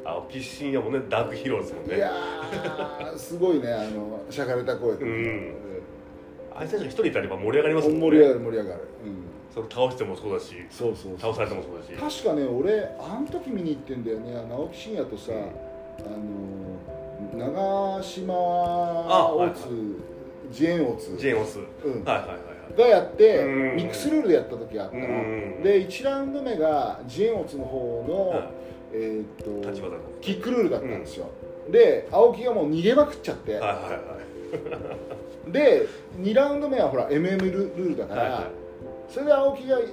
Speaker 1: 青木真也もねダークヒーローですもんね。
Speaker 2: いやーすごいねあのしゃかれた声で、
Speaker 1: うん。あいつたちが一人いたらやっぱ盛り上がりますもんね。
Speaker 2: 盛り上がる盛り上がる、うん。
Speaker 1: それ倒してもそうだし。
Speaker 2: そうそうそう
Speaker 1: 倒されてもそうだし。
Speaker 2: 確かね俺あの時見に行ってんだよね。あの青木真也とさ、
Speaker 1: うん。
Speaker 2: あの長島大津ジェーン大津
Speaker 1: ジェーンオス
Speaker 2: うん。
Speaker 1: はいはいはいはい。
Speaker 2: がやって
Speaker 1: うん。
Speaker 2: ミックスルールでやった時があったの。
Speaker 1: うん。
Speaker 2: で1ラウンド目がジェーンオツの方の、
Speaker 1: はい
Speaker 2: えーっとキックルールだったんですよ、で青木がもう逃げまくっちゃって、
Speaker 1: はいはいはい。
Speaker 2: で2ラウンド目はほら MM ルールだから、
Speaker 1: はいはい。
Speaker 2: それで青木が喜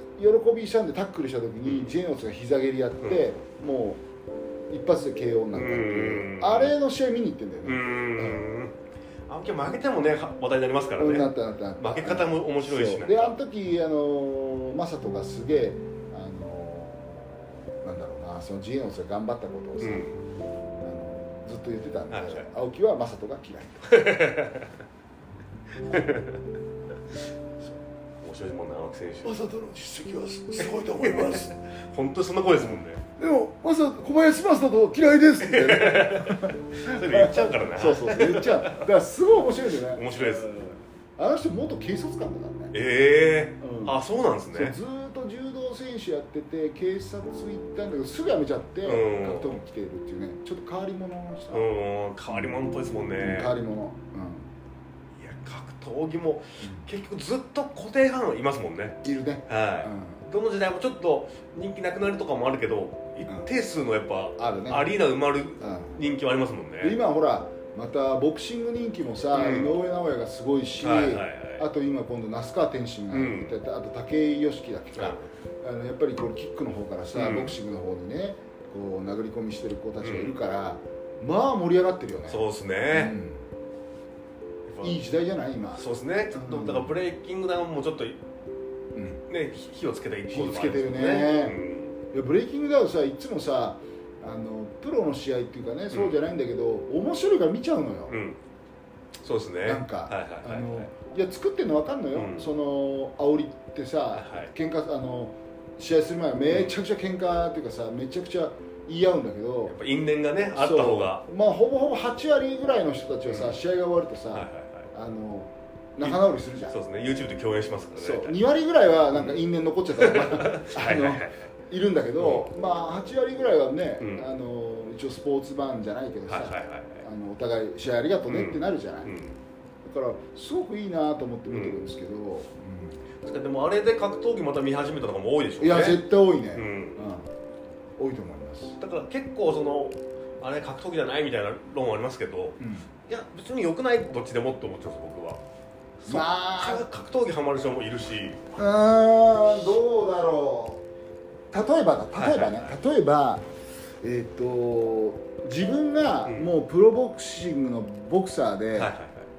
Speaker 2: びしたんでタックルした時に、ジェーンオツが膝蹴りやって、もう一発で KO になったっていう。
Speaker 1: うん。
Speaker 2: あれの試合見に行ってんだよ
Speaker 1: う
Speaker 2: ね、
Speaker 1: ん。青木は負けてもねは話題になりますからね。負け方も面白いし
Speaker 2: であの
Speaker 1: か
Speaker 2: 時あのマサトがすげえあのなんだろうなそのジェーンオツが頑張ったことをさ、
Speaker 1: うん。
Speaker 2: あのずっと言ってたんで、
Speaker 1: はいはい。
Speaker 2: 青木はマサトが嫌い。
Speaker 1: 面白いもんね青木選手。
Speaker 2: マサトの実績はすごいと思います。(laughs)
Speaker 1: 本当にそんな声ですもんね。
Speaker 2: でもマサ小林マサト嫌いですって、ね、
Speaker 1: それで言っちゃうからね
Speaker 2: そうそうそう言っちゃう。だからすごい面白いんだよね。
Speaker 1: 面白いです。
Speaker 2: あの人元警察官だからね。
Speaker 1: ええ
Speaker 2: うん。
Speaker 1: あそうなんですね。
Speaker 2: そうず手やってて警察行ったんだけどすぐ辞めちゃって格
Speaker 1: うん。
Speaker 2: 闘技来てるっていうね。ちょっと変わり者の人、
Speaker 1: うん。変わり者っぽいですもんね。
Speaker 2: 変わり者、
Speaker 1: いや格闘技も結局ずっと固定ファンいますもんね。
Speaker 2: うん、いるね、
Speaker 1: はい、どの時代もちょっと人気なくなるとかもあるけど一定数のやっぱ、
Speaker 2: あるね。
Speaker 1: アリーナ埋まる
Speaker 2: うん。
Speaker 1: 人気はありますもんね。
Speaker 2: で今ほらまたボクシング人気もさ、
Speaker 1: うん。
Speaker 2: 井上尚弥がすごいし、
Speaker 1: はいはいはい。
Speaker 2: あと今今度那須川天心がいて、あと武井良樹だっけか、あのやっぱりこうキックの方からさ、
Speaker 1: うん。
Speaker 2: ボクシングの方にねこう殴り込みしてる子たちがいるから、まあ盛り上がってるよね。
Speaker 1: そうですね、
Speaker 2: うん。いい時代じゃない今。
Speaker 1: そうですね。ちょっと
Speaker 2: うん。
Speaker 1: だからブレイキングダウンもちょっと
Speaker 2: うん。
Speaker 1: ね火をつけた一方でもあ
Speaker 2: 火つけてるね。いやブレイキングダウンさいつもさあのプロの試合っていうかねそうじゃないんだけど、面白いから見ちゃうのよ、
Speaker 1: うん、うんそうですね。
Speaker 2: なんか、
Speaker 1: はいはいはい
Speaker 2: あの
Speaker 1: はい
Speaker 2: いや作ってるの分かんのよ、
Speaker 1: うん。
Speaker 2: その煽りってさ、
Speaker 1: はい。
Speaker 2: 喧嘩あの試合する前はめちゃくちゃ喧嘩っていうかさめちゃくちゃ言い合うんだけど
Speaker 1: やっぱ因縁がねあった方が。
Speaker 2: まあほぼほぼ8割ぐらいの人たちはさ、
Speaker 1: うん
Speaker 2: 試合が終わるとさ、
Speaker 1: はいはい
Speaker 2: あの仲直りするじゃん。
Speaker 1: はいそうですね。YouTube で共演しますからね
Speaker 2: そう。2割ぐらいはなんか因縁残っちゃったのが、(laughs)
Speaker 1: はい
Speaker 2: あの
Speaker 1: はい。はい
Speaker 2: いるんだけど、まあ8割ぐらいはね、
Speaker 1: うん。
Speaker 2: あの一応スポーツマンじゃないけどさ、
Speaker 1: はいはいはい
Speaker 2: あのお互い試合ありがとうねってなるじゃない、
Speaker 1: うん。
Speaker 2: だからすごくいいなと思って見てるんですけど、
Speaker 1: でもあれで格闘技また見始めたのも多いでしょうね。
Speaker 2: いや絶対多いね、
Speaker 1: う
Speaker 2: うん。
Speaker 1: ん
Speaker 2: 多いと思います、
Speaker 1: だから結構そのあれ格闘技じゃないみたいな論はありますけど
Speaker 2: うん。
Speaker 1: いや別に良くないどっちでもって思ってます僕は。
Speaker 2: まあ。
Speaker 1: 格闘技ハマる人もいるし。
Speaker 2: うーんどうだろう。例えばだ例えばね、
Speaker 1: はい。
Speaker 2: 例えばえっ、と自分が
Speaker 1: うん。
Speaker 2: もうプロボクシングのボクサーで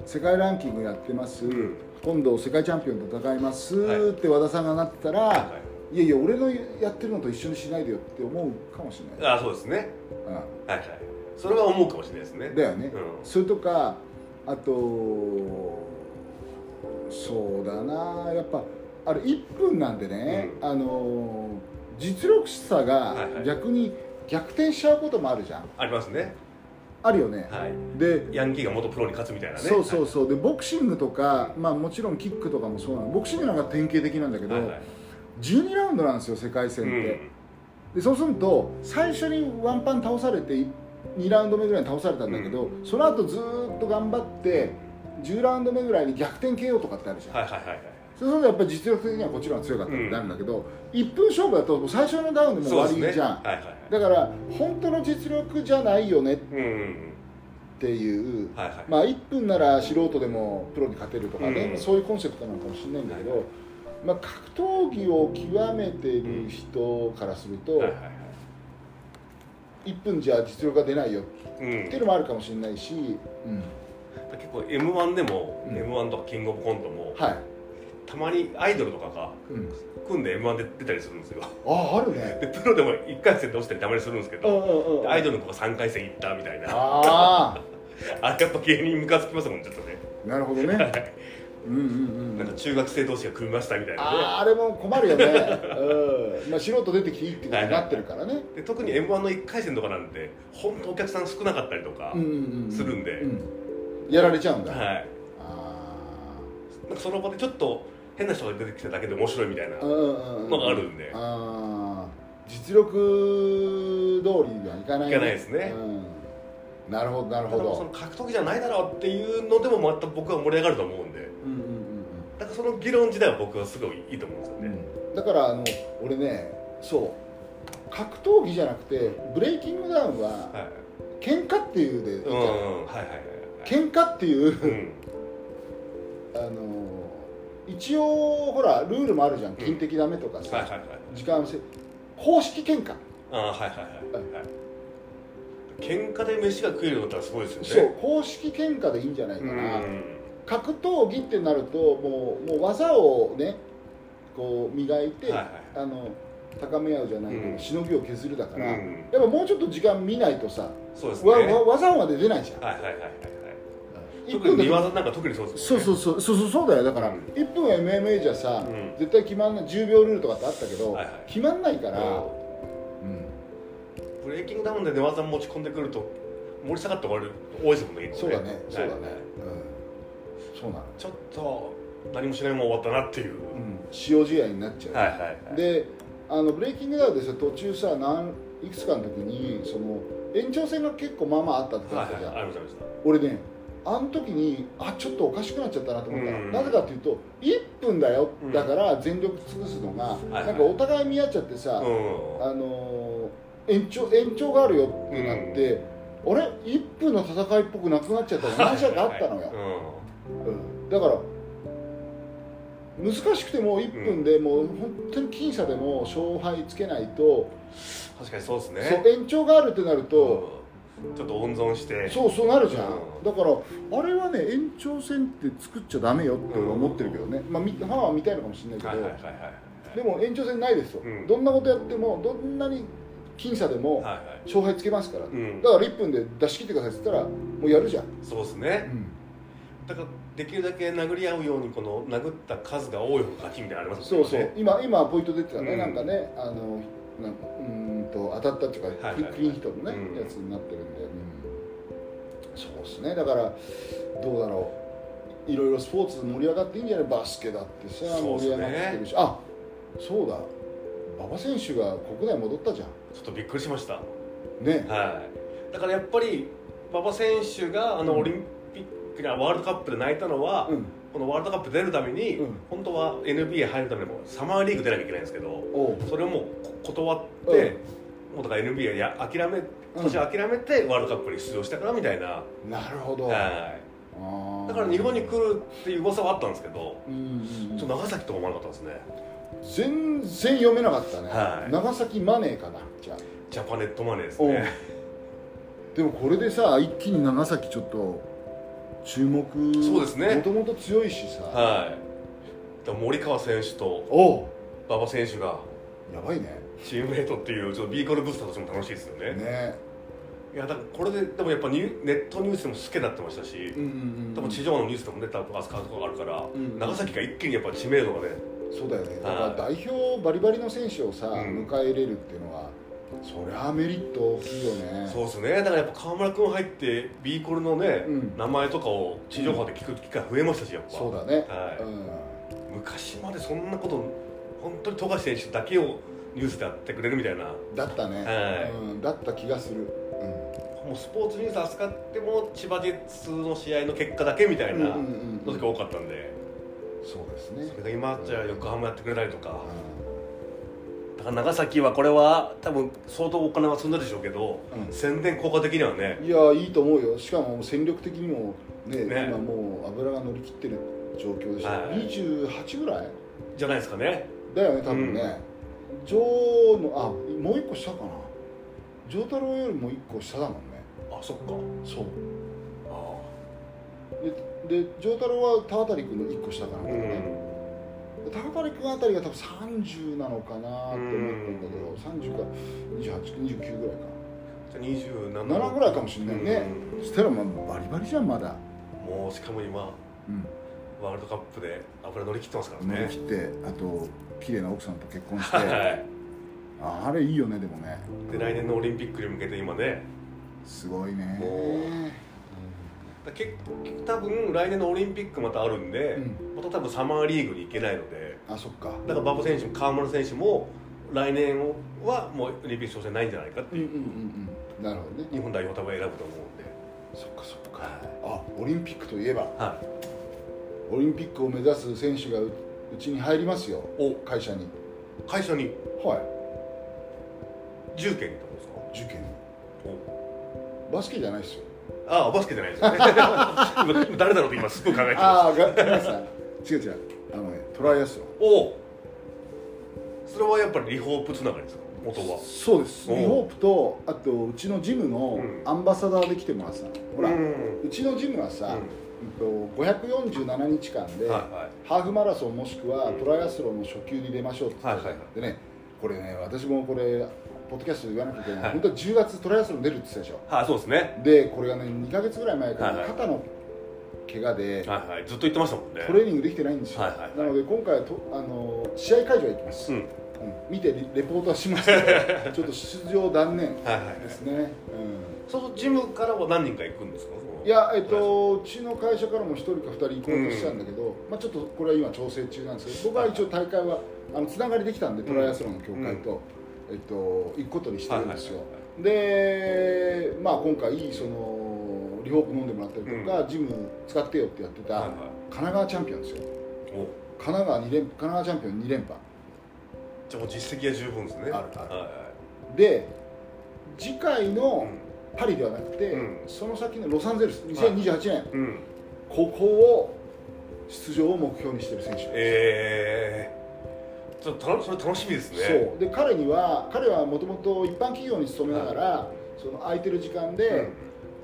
Speaker 2: 世界ランキングやってます、
Speaker 1: うん
Speaker 2: 今度世界チャンピオンと戦います
Speaker 1: はい。
Speaker 2: って和田さんがなってたら、
Speaker 1: はいはい。
Speaker 2: い、やいや俺のやってるのと一緒にしないでよって思うかもしれない、
Speaker 1: ああそうですね。
Speaker 2: う
Speaker 1: はいはい。それは思うかもしれないですね。
Speaker 2: ん、だよね、
Speaker 1: うん。
Speaker 2: それとかあとそうだな。やっぱあれ1分なんでね、
Speaker 1: う
Speaker 2: あの実力差が
Speaker 1: はいはい。
Speaker 2: 逆に逆転しちゃうこともあるじゃん。
Speaker 1: ありますね
Speaker 2: あるよね、
Speaker 1: はい。
Speaker 2: で
Speaker 1: ヤンキーが元プロに勝つみたいなね。
Speaker 2: そうそうそう。でボクシングとか、まあ、もちろんキックとかもそうなの。ボクシングなんか典型的なんだけど、
Speaker 1: はいはい。
Speaker 2: 12ラウンドなんですよ世界戦って、
Speaker 1: うん。
Speaker 2: でそうすると最初にワンパン倒されて2ラウンド目ぐらいに倒されたんだけど、その後ずーっと頑張って10ラウンド目ぐらいに逆転 KO とかってあるじゃん、
Speaker 1: はいはいはいはい
Speaker 2: そうするとやっぱり実力的にはこっちの方が強かったってなるんだけど、1分勝負だと最初のダウンでもう終わりじゃん、
Speaker 1: はいはいはい。
Speaker 2: だから本当の実力じゃないよねっ
Speaker 1: うんうん
Speaker 2: ていう、
Speaker 1: はいはい
Speaker 2: まあ1分なら素人でもプロに勝てるとかね、
Speaker 1: うん。
Speaker 2: そういうコンセプトなのかもしれないんだけど、まあ、格闘技を極めてる人からすると、
Speaker 1: はいはいはい。
Speaker 2: 1分じゃ実力が出ないよ
Speaker 1: うん
Speaker 2: っていうのもあるかもしれないし、うん。
Speaker 1: 結構 m 1でも、
Speaker 2: うん。
Speaker 1: m 1とかキングオブコントも
Speaker 2: はい、
Speaker 1: たまにアイドルとかが
Speaker 2: うん、
Speaker 1: 組んで m 1で出たりするんですよ。
Speaker 2: あああるね。
Speaker 1: でプロでも1回戦で落ちたりたまにするんですけ
Speaker 2: うん
Speaker 1: どアイドルの子が3回戦行ったみたいな。
Speaker 2: あ (laughs)
Speaker 1: あれやっぱ芸人ムカつきますもんちょっとね。
Speaker 2: あなるほどね。うんうんうん
Speaker 1: なんか中学生同士が組みましたみたいなね。
Speaker 2: あああれも困るよね、うん。まあ、素人出てきていいってことになってるからね、
Speaker 1: で特に m 1の1回戦とかなんて本当お客さん少なかったりとか、
Speaker 2: うんうんうん
Speaker 1: するんで。
Speaker 2: うん。やられちゃうんだ、
Speaker 1: はい。
Speaker 2: あ
Speaker 1: なんかその場でちょっと変な人が出てきただけで面白いみたいなのがあるんで。
Speaker 2: 実力通りにはいかない、
Speaker 1: いかないですね。
Speaker 2: うん、なるほどなるほ
Speaker 1: だからその
Speaker 2: ど
Speaker 1: 格闘技じゃないだろうっていうのでもまた僕は盛り上がると思うんで。
Speaker 2: うんうんうん
Speaker 1: だからその議論自体は僕はすごいいいと思うんですよね、
Speaker 2: うん。だからあの俺ねそう。格闘技じゃなくてブレイキングダウンは
Speaker 1: はい。
Speaker 2: 喧嘩っていうでいいじゃん。
Speaker 1: うんはいはいはいはい
Speaker 2: 喧嘩っていう
Speaker 1: うん。(laughs)
Speaker 2: あの一応ほらルールもあるじゃん
Speaker 1: ん
Speaker 2: 金的ダメとかさ、
Speaker 1: はいはいはい。
Speaker 2: 時間せ公式喧嘩。
Speaker 1: ああはいはいはいはい。喧嘩で飯が食えるようになったらすごいですよね。
Speaker 2: そう公式喧嘩でいいんじゃないか
Speaker 1: うん。
Speaker 2: な、格闘技ってなるともうもう技をねこう磨いて、
Speaker 1: はいはい。
Speaker 2: あの高め合うじゃないけど、
Speaker 1: うん。
Speaker 2: しのぎを削るだから、
Speaker 1: うん。
Speaker 2: やっぱもうちょっと時間見ないとさ、
Speaker 1: そうですね。
Speaker 2: わわ技まで出ないじゃん、
Speaker 1: はいはいはいはいはい
Speaker 2: 一
Speaker 1: 特に見
Speaker 2: で
Speaker 1: 技なんか特にそうですね。
Speaker 2: そうそうそう。そうそうだよ。だから、
Speaker 1: うん。
Speaker 2: 1分 MMA じゃさ、
Speaker 1: うん。
Speaker 2: 絶対決まんない。10秒ルールとかってあったけど、
Speaker 1: はいはい。
Speaker 2: 決まんないから、うん。
Speaker 1: うん。ブレイキングダウンで寝技持ち込んでくると盛り下がって終わる多いですもんね結構
Speaker 2: そうだね。そうだね、
Speaker 1: はい
Speaker 2: うん。そうなの、
Speaker 1: ちょっと何もしないまま終わったなっていう、
Speaker 2: うん、塩試合になっちゃう、
Speaker 1: はいはいはい。
Speaker 2: であのブレイキングダウンでさ途中さなんいくつかの時にその延長戦が結構まあまああったって言
Speaker 1: はい
Speaker 2: ったじゃん、
Speaker 1: はい。ありましたありました。
Speaker 2: 俺ねあの時にあちょっとおかしくなっちゃったなと思ったの、
Speaker 1: うん。
Speaker 2: なぜかっていうと1分だよ。
Speaker 1: うん。
Speaker 2: だから全力尽くすのが、
Speaker 1: はい
Speaker 2: なんかお互い見合っちゃってさ、
Speaker 1: うん。
Speaker 2: あのー延長延長があるよってなって、あれ？1分の戦いっぽくなくなっちゃったの？何あったのよ、
Speaker 1: う
Speaker 2: うん。だから難しくても1分でもう本当に僅差でも勝敗つけないと、
Speaker 1: ん確かにそうですね。
Speaker 2: 延長があるってなると、
Speaker 1: うんちょっと温存して。
Speaker 2: そうそうなるじゃん、
Speaker 1: うん。
Speaker 2: だからあれはね延長戦って作っちゃダメよって俺は思ってるけどね、まあみファンは見たいのかもしれないけど、
Speaker 1: はいはいはいはい
Speaker 2: でも延長戦ないですよ、
Speaker 1: うん。
Speaker 2: どんなことやってもどんなに僅差でも
Speaker 1: はいはい。
Speaker 2: 勝敗つけますから、
Speaker 1: うん。
Speaker 2: だから1分で出し切ってくださいって言ったらもうやるじゃん、
Speaker 1: そうですね。だからできるだけ殴り合うようにこの殴った数が多い方が勝ちみたいなのあります
Speaker 2: そうそう。
Speaker 1: ね。
Speaker 2: 今今ポイント出てたね、
Speaker 1: うん。
Speaker 2: なんかねあのなんかうーんと当たったっていうか、
Speaker 1: はいはいはい
Speaker 2: クリーンヒットのね、
Speaker 1: うん。
Speaker 2: やつになってるんそうですね。だからどうだろう。いろいろスポーツ盛り上がっていいんじゃない？バスケだってさ盛り上がってるし。あそうだ。馬場選手が国内戻ったじゃん。
Speaker 1: ちょっとびっくりしました。
Speaker 2: ね。
Speaker 1: はい。だからやっぱり馬場選手があの
Speaker 2: うん。
Speaker 1: オリンピックやワールドカップで泣いたのは、
Speaker 2: うん。
Speaker 1: このワールドカップ出るために、
Speaker 2: うん。
Speaker 1: 本当は NBA 入るためにもサマーリーグ出なきゃいけないんですけどそれをもうこ断って、もうだから NBA や諦め今年は諦めてワールドカップに出場したからみたいな、
Speaker 2: なるほど、
Speaker 1: はい。だから日本に来るっていう噂はあったんですけど、
Speaker 2: うんうん
Speaker 1: 長崎とか思わなかったんですね。
Speaker 2: 全然読めなかったね、
Speaker 1: はい。
Speaker 2: 長崎マネーかなじゃあ。
Speaker 1: ジャパネットマネーですね。
Speaker 2: でもこれでさ一気に長崎ちょっと注目
Speaker 1: そうですね。
Speaker 2: もともと強いしさ、
Speaker 1: はい。森川選手と馬場選手が
Speaker 2: やばいね
Speaker 1: チームメイトっていうちょっとビーコルブースターとしても楽しいですよね。
Speaker 2: ね。
Speaker 1: いやだからこれででもやっぱニュネットニュースでも好きになってましたし、
Speaker 2: うんうんうん
Speaker 1: 多分地上のニュースでも出た扱うところがあるから、
Speaker 2: うん
Speaker 1: 長崎が一気にやっぱ知名度がね
Speaker 2: そうだよね。だ
Speaker 1: はい。
Speaker 2: から代表バリバリの選手をさ、
Speaker 1: うん。
Speaker 2: 迎え入れるっていうのはそりゃメリット大きいよね。
Speaker 1: そうですね。だからやっぱ川村君入ってビーコルのね、
Speaker 2: うん。
Speaker 1: 名前とかを地上波で聞く機会増えましたしやっぱ。
Speaker 2: そうだね、
Speaker 1: はい。
Speaker 2: うん、
Speaker 1: 昔までそんなこと本当に富樫選手だけをニュースでやってくれるみたいな。も
Speaker 2: だったね、
Speaker 1: はい。
Speaker 2: うん、だった気がする、うん。
Speaker 1: うスポーツニュース扱っても千葉ジェッツの試合の結果だけみたいなの時が多かったんで、
Speaker 2: そうですね。
Speaker 1: それが今じゃあ横浜やってくれたりとか、
Speaker 2: う
Speaker 1: だから長崎はこれは多分相当お金は積んだでしょうけど、
Speaker 2: うん。
Speaker 1: 宣伝効果的にはね。
Speaker 2: んいやいいと思うよ。しかも戦力的にもね
Speaker 1: ね。
Speaker 2: 今もう油が乗り切ってる状況でしょ、
Speaker 1: はい。
Speaker 2: 28ぐらい？
Speaker 1: じゃないですかね。
Speaker 2: だよね多分ね、ジョーのあもう一個下かな。ジョー太郎よりも一個下だもんね。
Speaker 1: あそっか。
Speaker 2: そう。
Speaker 1: あ
Speaker 2: ででジョー太郎は田渡君の一個下かなん
Speaker 1: あうん。
Speaker 2: 田渡君あたりが多分30なのかなって思ったんだけど30か。2829ぐらいか。
Speaker 1: じゃあ27
Speaker 2: 7ぐらいかもしれないね。そしたらまあバリバリじゃんまだ。
Speaker 1: もうしかも今。
Speaker 2: うん
Speaker 1: ワールドカップで油乗り切ってますから
Speaker 2: 乗り
Speaker 1: ね
Speaker 2: 切ってあと綺麗な奥さんと結婚して、
Speaker 1: はい。
Speaker 2: ああれいいよねでもね。
Speaker 1: で来年のオリンピックに向けて今ね。
Speaker 2: すごいね。
Speaker 1: もだ結局多分来年のオリンピックまたあるんで、
Speaker 2: うん。
Speaker 1: また多分サマーリーグに行けないので。
Speaker 2: あそっか。
Speaker 1: だから馬場選手も川村選手も来年はもうオリンピック挑戦ないんじゃないかっていう、
Speaker 2: うんうんうんうん。なるほどね。
Speaker 1: 日本代表多分選ぶと思うんで。
Speaker 2: そっかそっか。あオリンピックといえば。
Speaker 1: は
Speaker 2: オリンピックを目指す選手がううちに入りますよ。
Speaker 1: いお。
Speaker 2: 会社に。
Speaker 1: 会社に？
Speaker 2: は
Speaker 1: 重慶に行ったんですか？
Speaker 2: い受験
Speaker 1: お。
Speaker 2: バスケじゃないですよ。
Speaker 1: ああバスケじゃないですよね。(laughs) 誰だろうって今すっごい考えてま
Speaker 2: ああがごめんなさい。違う違う。あのねトライアスロン。
Speaker 1: すお。おそれはやっぱりリホープつながりですか？元は。
Speaker 2: そうです。
Speaker 1: お。
Speaker 2: リホープとあとうちのジムの
Speaker 1: うん。
Speaker 2: アンバサダーで来てもらってたの。ほら、
Speaker 1: う
Speaker 2: うんちのジムはさ、うん。と547日間で、
Speaker 1: はいは
Speaker 2: ハーフマラソンもしくは
Speaker 1: うん。
Speaker 2: トライアスロンの初級に出ましょうって言ってた。
Speaker 1: はいはい
Speaker 2: でねこれね私もこれポッドキャストで言わなきゃいけない、
Speaker 1: はい。
Speaker 2: 本当は10月トライアスロン出るって言ってたでしょ。
Speaker 1: はいそうですね。
Speaker 2: でこれがね2か月ぐらい前から、
Speaker 1: はいはい。
Speaker 2: 肩の怪我で
Speaker 1: はいはい。ずっと言ってましたもんね。
Speaker 2: トレーニングできてないんですよ、
Speaker 1: はいはいはい。
Speaker 2: なので今回はとあの試合会場へ行きます、
Speaker 1: うん。
Speaker 2: うん。見てレレポートはしますけど (laughs) ちょっと出場断念
Speaker 1: はいはいはい。
Speaker 2: ですね、うん。
Speaker 1: そうジムからは何人か行くんですか？
Speaker 2: いや、えっと、うちの会社からも1人か2人行こうとしてたんだけど、まあ、ちょっとこれは今調整中なんですけど僕は一応大会はあのつながりできたんでトライアスロンの協会と、えっと、行くことにしてるんですよ、で、まあ、今回そのリホープ飲んでもらったりとか、ジム使ってよってやってた、神奈川チャンピオンですよ。
Speaker 1: お。
Speaker 2: 神奈川2連神奈川チャンピオン2連覇。
Speaker 1: じゃあもう実績は十分ですね。
Speaker 2: あるある。
Speaker 1: は
Speaker 2: で次回のパリではなくて、
Speaker 1: うん。
Speaker 2: その先のロサンゼルス2028年、
Speaker 1: うん。
Speaker 2: ここを出場を目標にしてる選手。
Speaker 1: ええちょっとたのそれ楽しみですね。
Speaker 2: そう。で彼には彼はもともと一般企業に勤めながら、その空いてる時間で、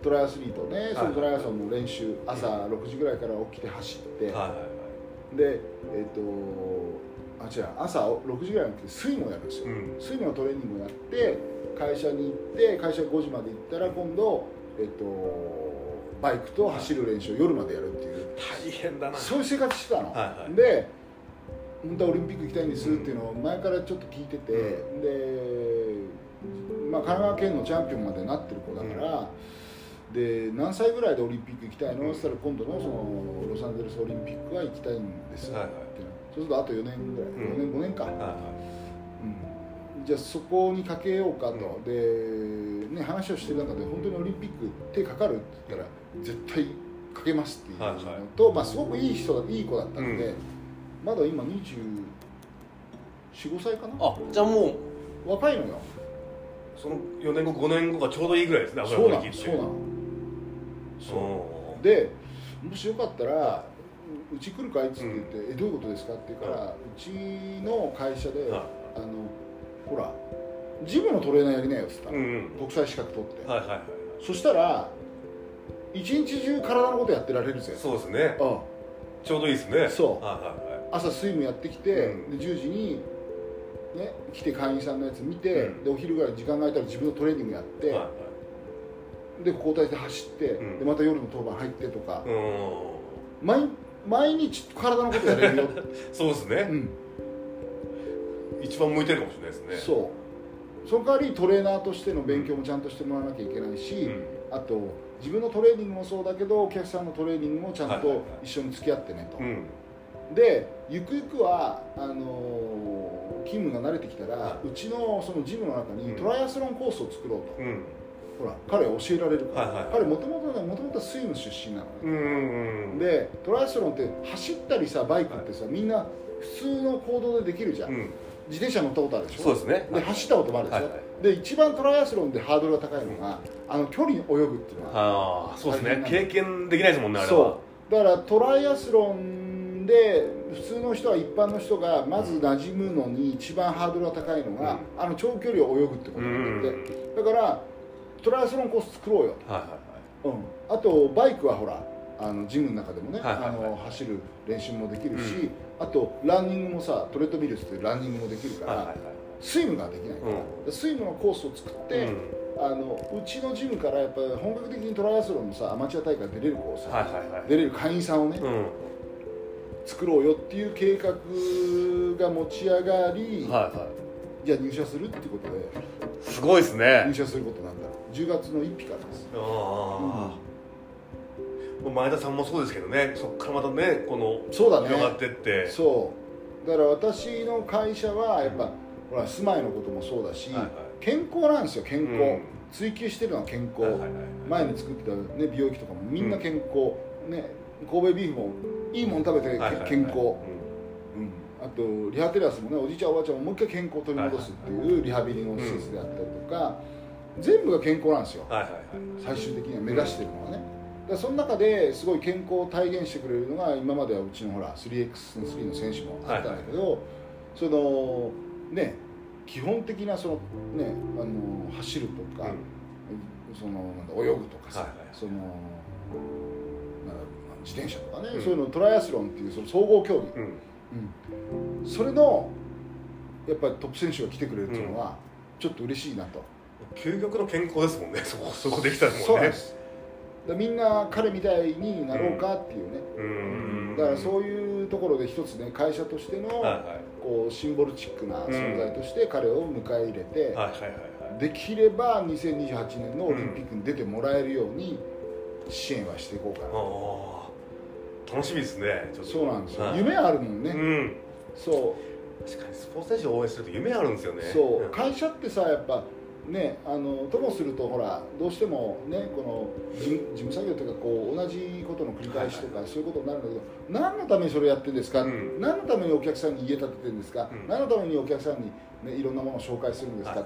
Speaker 2: トライアスリートね、そのトライアスロンの練習朝6時ぐらいから起きて走って、
Speaker 1: うんはいはいはい。
Speaker 2: でえっ、とあ違う朝6時ぐらいに起きてスイムをやるんですよ、
Speaker 1: うん。
Speaker 2: スイムのトレーニングをやって会社に行って会社5時まで行ったら今度えっ、とバイクと走る練習を夜までやるっていう。
Speaker 1: 大変だな。
Speaker 2: そういう生活してたの、
Speaker 1: はいはい。
Speaker 2: で本当はオリンピック行きたいんですっていうのを前からちょっと聞いてて、で、まあ、神奈川県のチャンピオンまでなってる子だから、で何歳ぐらいでオリンピック行きたいの？って言ったら今度のそのロサンゼルスオリンピックは行きたいんですって、
Speaker 1: はいはい。
Speaker 2: そうするとあと4年ぐらい、
Speaker 1: うん。
Speaker 2: 4年5年か、
Speaker 1: はいは
Speaker 2: うんじゃあそこにかけようかと、で、ね、話をしてる中で本当にオリンピック手かかるって言ったら絶対かけますっていうのと、
Speaker 1: はい。はい
Speaker 2: まあ、すごくいい人だいい子だったので、
Speaker 1: うん。
Speaker 2: まだ今245歳かな？
Speaker 1: あじゃあもう。
Speaker 2: 若いのよ。
Speaker 1: その4年後5年後がちょうどいいぐらいですね
Speaker 2: そうなのそうなの。
Speaker 1: そ
Speaker 2: そうでもしよかったらうち来るかいっつって言って、えどういうことですかって言うから、うちの会社で、
Speaker 1: はい。
Speaker 2: あのほらジムのトレーナーやりなよっつったの、
Speaker 1: うんうん。
Speaker 2: 国際資格取って、
Speaker 1: はいはいはい。
Speaker 2: そしたら一日中体のことやってられるぜ。
Speaker 1: そうですね。
Speaker 2: うん。
Speaker 1: ちょうどいいですね。
Speaker 2: そう。
Speaker 1: はいはいはい。
Speaker 2: 朝スイムやってきて、
Speaker 1: うん。
Speaker 2: で10時に、ね、来て会員さんのやつ見て、
Speaker 1: うん。
Speaker 2: でお昼ぐらい時間が空いたら自分のトレーニングやって、
Speaker 1: はいはい。
Speaker 2: で交代して走って、
Speaker 1: うん。
Speaker 2: でまた夜の当番入ってとか、
Speaker 1: う
Speaker 2: 毎毎日体のことやれるよ、
Speaker 1: ん (laughs) そうですね。
Speaker 2: うん、
Speaker 1: 一番向いてるかもしれないですね。
Speaker 2: そう。その代わりトレーナーとしての勉強もちゃんとしてもらわなきゃいけないし、
Speaker 1: うん。
Speaker 2: あと自分のトレーニングもそうだけどお客さんのトレーニングもちゃんと
Speaker 1: はいはい。はい
Speaker 2: 一緒に付き合ってねと、
Speaker 1: うん。
Speaker 2: でゆくゆくはあのー勤務が慣れてきたら、
Speaker 1: は
Speaker 2: うちのそのジムの中に
Speaker 1: うん。
Speaker 2: トライアスロンコースを作ろうと、
Speaker 1: うん。
Speaker 2: ほら彼は教えられるから、
Speaker 1: はいはい
Speaker 2: 彼もともとねもともとスイム出身なの。ね、
Speaker 1: うんうんうん。
Speaker 2: でトライアスロンって走ったりさバイクってさ、みんな普通の行動でできるじゃん自転車乗ったことあるでしょ？
Speaker 1: そうですね。
Speaker 2: で走ったこともあるでしょ、
Speaker 1: はいはい。
Speaker 2: で一番トライアスロンでハードルが高いのが、あの距離泳ぐっていうのは
Speaker 1: ああそうですね。経験できないですもんねあれは。
Speaker 2: そう。だからトライアスロンで普通の人は一般の人がまず馴染むのに一番ハードルが高いのが、
Speaker 1: うん。
Speaker 2: あの長距離を泳ぐってことなんだって、だからトライアスロンコース作ろうよ、
Speaker 1: はいはいはい。
Speaker 2: うん、あとバイクはほらあのジムの中でもね、
Speaker 1: はいはいはい。
Speaker 2: あの走る練習もできるし、あとランニングもさトレッドミルってランニングもできるから、
Speaker 1: はいはいはい。
Speaker 2: スイムができないから、
Speaker 1: う
Speaker 2: でスイムのコースを作って、
Speaker 1: うん。
Speaker 2: あのうちのジムからやっぱり本格的にトライアスロンのさアマチュア大会出れる子をさ、
Speaker 1: はいはいはい。
Speaker 2: 出れる会員さんをね、
Speaker 1: うん。
Speaker 2: 作ろうよっていう計画が持ち上がり、
Speaker 1: はいは
Speaker 2: じゃあ入社するっていうことで。
Speaker 1: いすごいですね。
Speaker 2: 入社することになった10月の1日からです。
Speaker 1: ああ、前田さんもそうですけどねそこからまたねこの
Speaker 2: そうだね。
Speaker 1: 広がってって。
Speaker 2: そう。だから私の会社はやっぱ、ほら住まいのこともそうだし、
Speaker 1: はいはい。
Speaker 2: 健康なんですよ健康、
Speaker 1: うん。
Speaker 2: 追求してるのは健康、
Speaker 1: はいはいはい
Speaker 2: 前に作ってた、ね、美容器とかもみんな健康、ね神戸ビーフもいいもの食べて健康、
Speaker 1: うん。
Speaker 2: うん、あとリハテラスもねおじいちゃんおばあちゃんももう一回健康を取り戻すっていうリハビリの施設であったりとか、全部が健康なんですよ。
Speaker 1: はいはいはい。
Speaker 2: 最終的には目指してるのはね、だその中ですごい健康を体現してくれるのが今まではうちのほら 3x の3の選手もあったんだけど、そのね基本的なそのねあの走るとか、そのなんだ泳ぐとかさ、
Speaker 1: はいはい
Speaker 2: そのなんだ自転車とかね、
Speaker 1: うん。
Speaker 2: そういうのトライアスロンっていうその総合競技、
Speaker 1: うん。うん。
Speaker 2: うんそれのやっぱりトップ選手が来てくれるっていうのはちょっと嬉しいなと、
Speaker 1: 究極の健康ですもんね。そこそこできたらもんね。
Speaker 2: そうですみんな彼みたいになろうかっていうね、
Speaker 1: うん。
Speaker 2: だからそういうところで一つね会社としてのこうシンボルチックな存在として彼を迎え入れて、できれば2028年のオリンピックに出てもらえるように支援はしていこうかな、
Speaker 1: 楽しみですね
Speaker 2: そうなんですよ、
Speaker 1: はい。
Speaker 2: 夢あるもんね、
Speaker 1: うん。
Speaker 2: そう。
Speaker 1: 確かにスポーツ選手を応援すると夢あるんですよね。
Speaker 2: そう、
Speaker 1: ん
Speaker 2: 会社ってさやっぱねあのともするとほらどうしてもねこの事務事務作業というかこう同じことの繰り返しとか、そういうことになるんだけど何のためにそれやってるんですか、
Speaker 1: うん。
Speaker 2: 何のためにお客さんに家建ててるんですか、
Speaker 1: うん。
Speaker 2: 何のためにお客さんに、ね、いろんなものを紹介するんですか、
Speaker 1: はい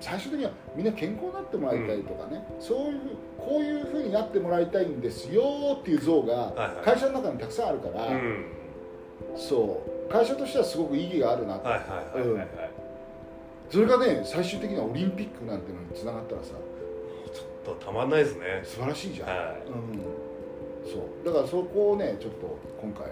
Speaker 2: 最終的にはみんな健康になってもらいたいとかね、そういうこういうふうになってもらいたいんですよっていう像が会社の中にたくさんあるから、
Speaker 1: うん。
Speaker 2: そう。会社としてはすごく意義があるなと、
Speaker 1: はいはいはいはいはい
Speaker 2: それがね最終的にはオリンピックなんてのにつながったらさ
Speaker 1: ちょっとたまんないですね。
Speaker 2: 素晴らしいじゃん、
Speaker 1: は
Speaker 2: うん、そう。だからそこをねちょっと今回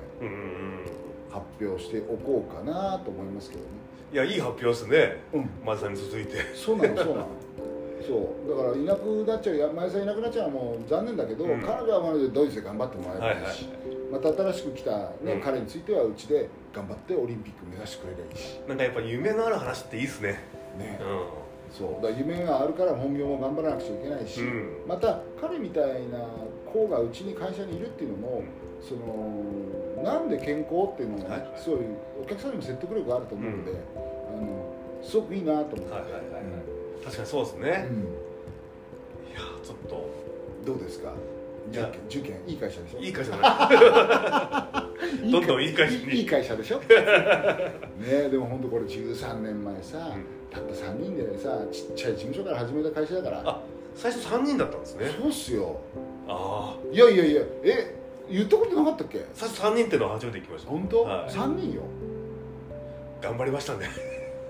Speaker 2: 発表しておこうかなと思いますけどね。
Speaker 1: いやいい発表ですね。
Speaker 2: うん。
Speaker 1: マジさんに続いて。
Speaker 2: そうなのそうなの。(laughs) そう。だからいなくなっちゃうや前さんいなくなっちゃうのはもう残念だけど、
Speaker 1: うん。
Speaker 2: 彼女はまるでドイツで頑張ってもらえばいいし、また新しく来た、ね
Speaker 1: うん。
Speaker 2: 彼についてはうちで頑張ってオリンピック目指してくれればいいし。
Speaker 1: なんかやっぱ夢のある話っていいっすね。
Speaker 2: ね。
Speaker 1: う
Speaker 2: そう。だ夢があるから本業も頑張らなくちゃいけないし、
Speaker 1: んうん。
Speaker 2: また彼みたいな子がうちに会社にいるっていうのも、そのなんで健康っていうのもね、
Speaker 1: はいはい。
Speaker 2: すごいお客さんにも説得力があると思うので、あのすごくいいなと思って、
Speaker 1: はいはいはいはい。確かにそうですね。
Speaker 2: うん。うん
Speaker 1: いやちょっと。
Speaker 2: どうですか？受験受験いい会社でしょ？
Speaker 1: いい会社だね。(laughs) どんどんいい会社に。
Speaker 2: いい会社でしょ？ねでも本当これ13年前さ、
Speaker 1: ん
Speaker 2: たった3人でさちっちゃい事務所から始めた会社だから。
Speaker 1: あ最初3人だったんですね。
Speaker 2: そうっすよ。
Speaker 1: ああ。
Speaker 2: いやいやいやえ言ったことなかったっけ？
Speaker 1: 最初3人っていうのは初めて聞きました。
Speaker 2: 本当、
Speaker 1: はい。
Speaker 2: 3人よ、
Speaker 1: 頑張りましたね。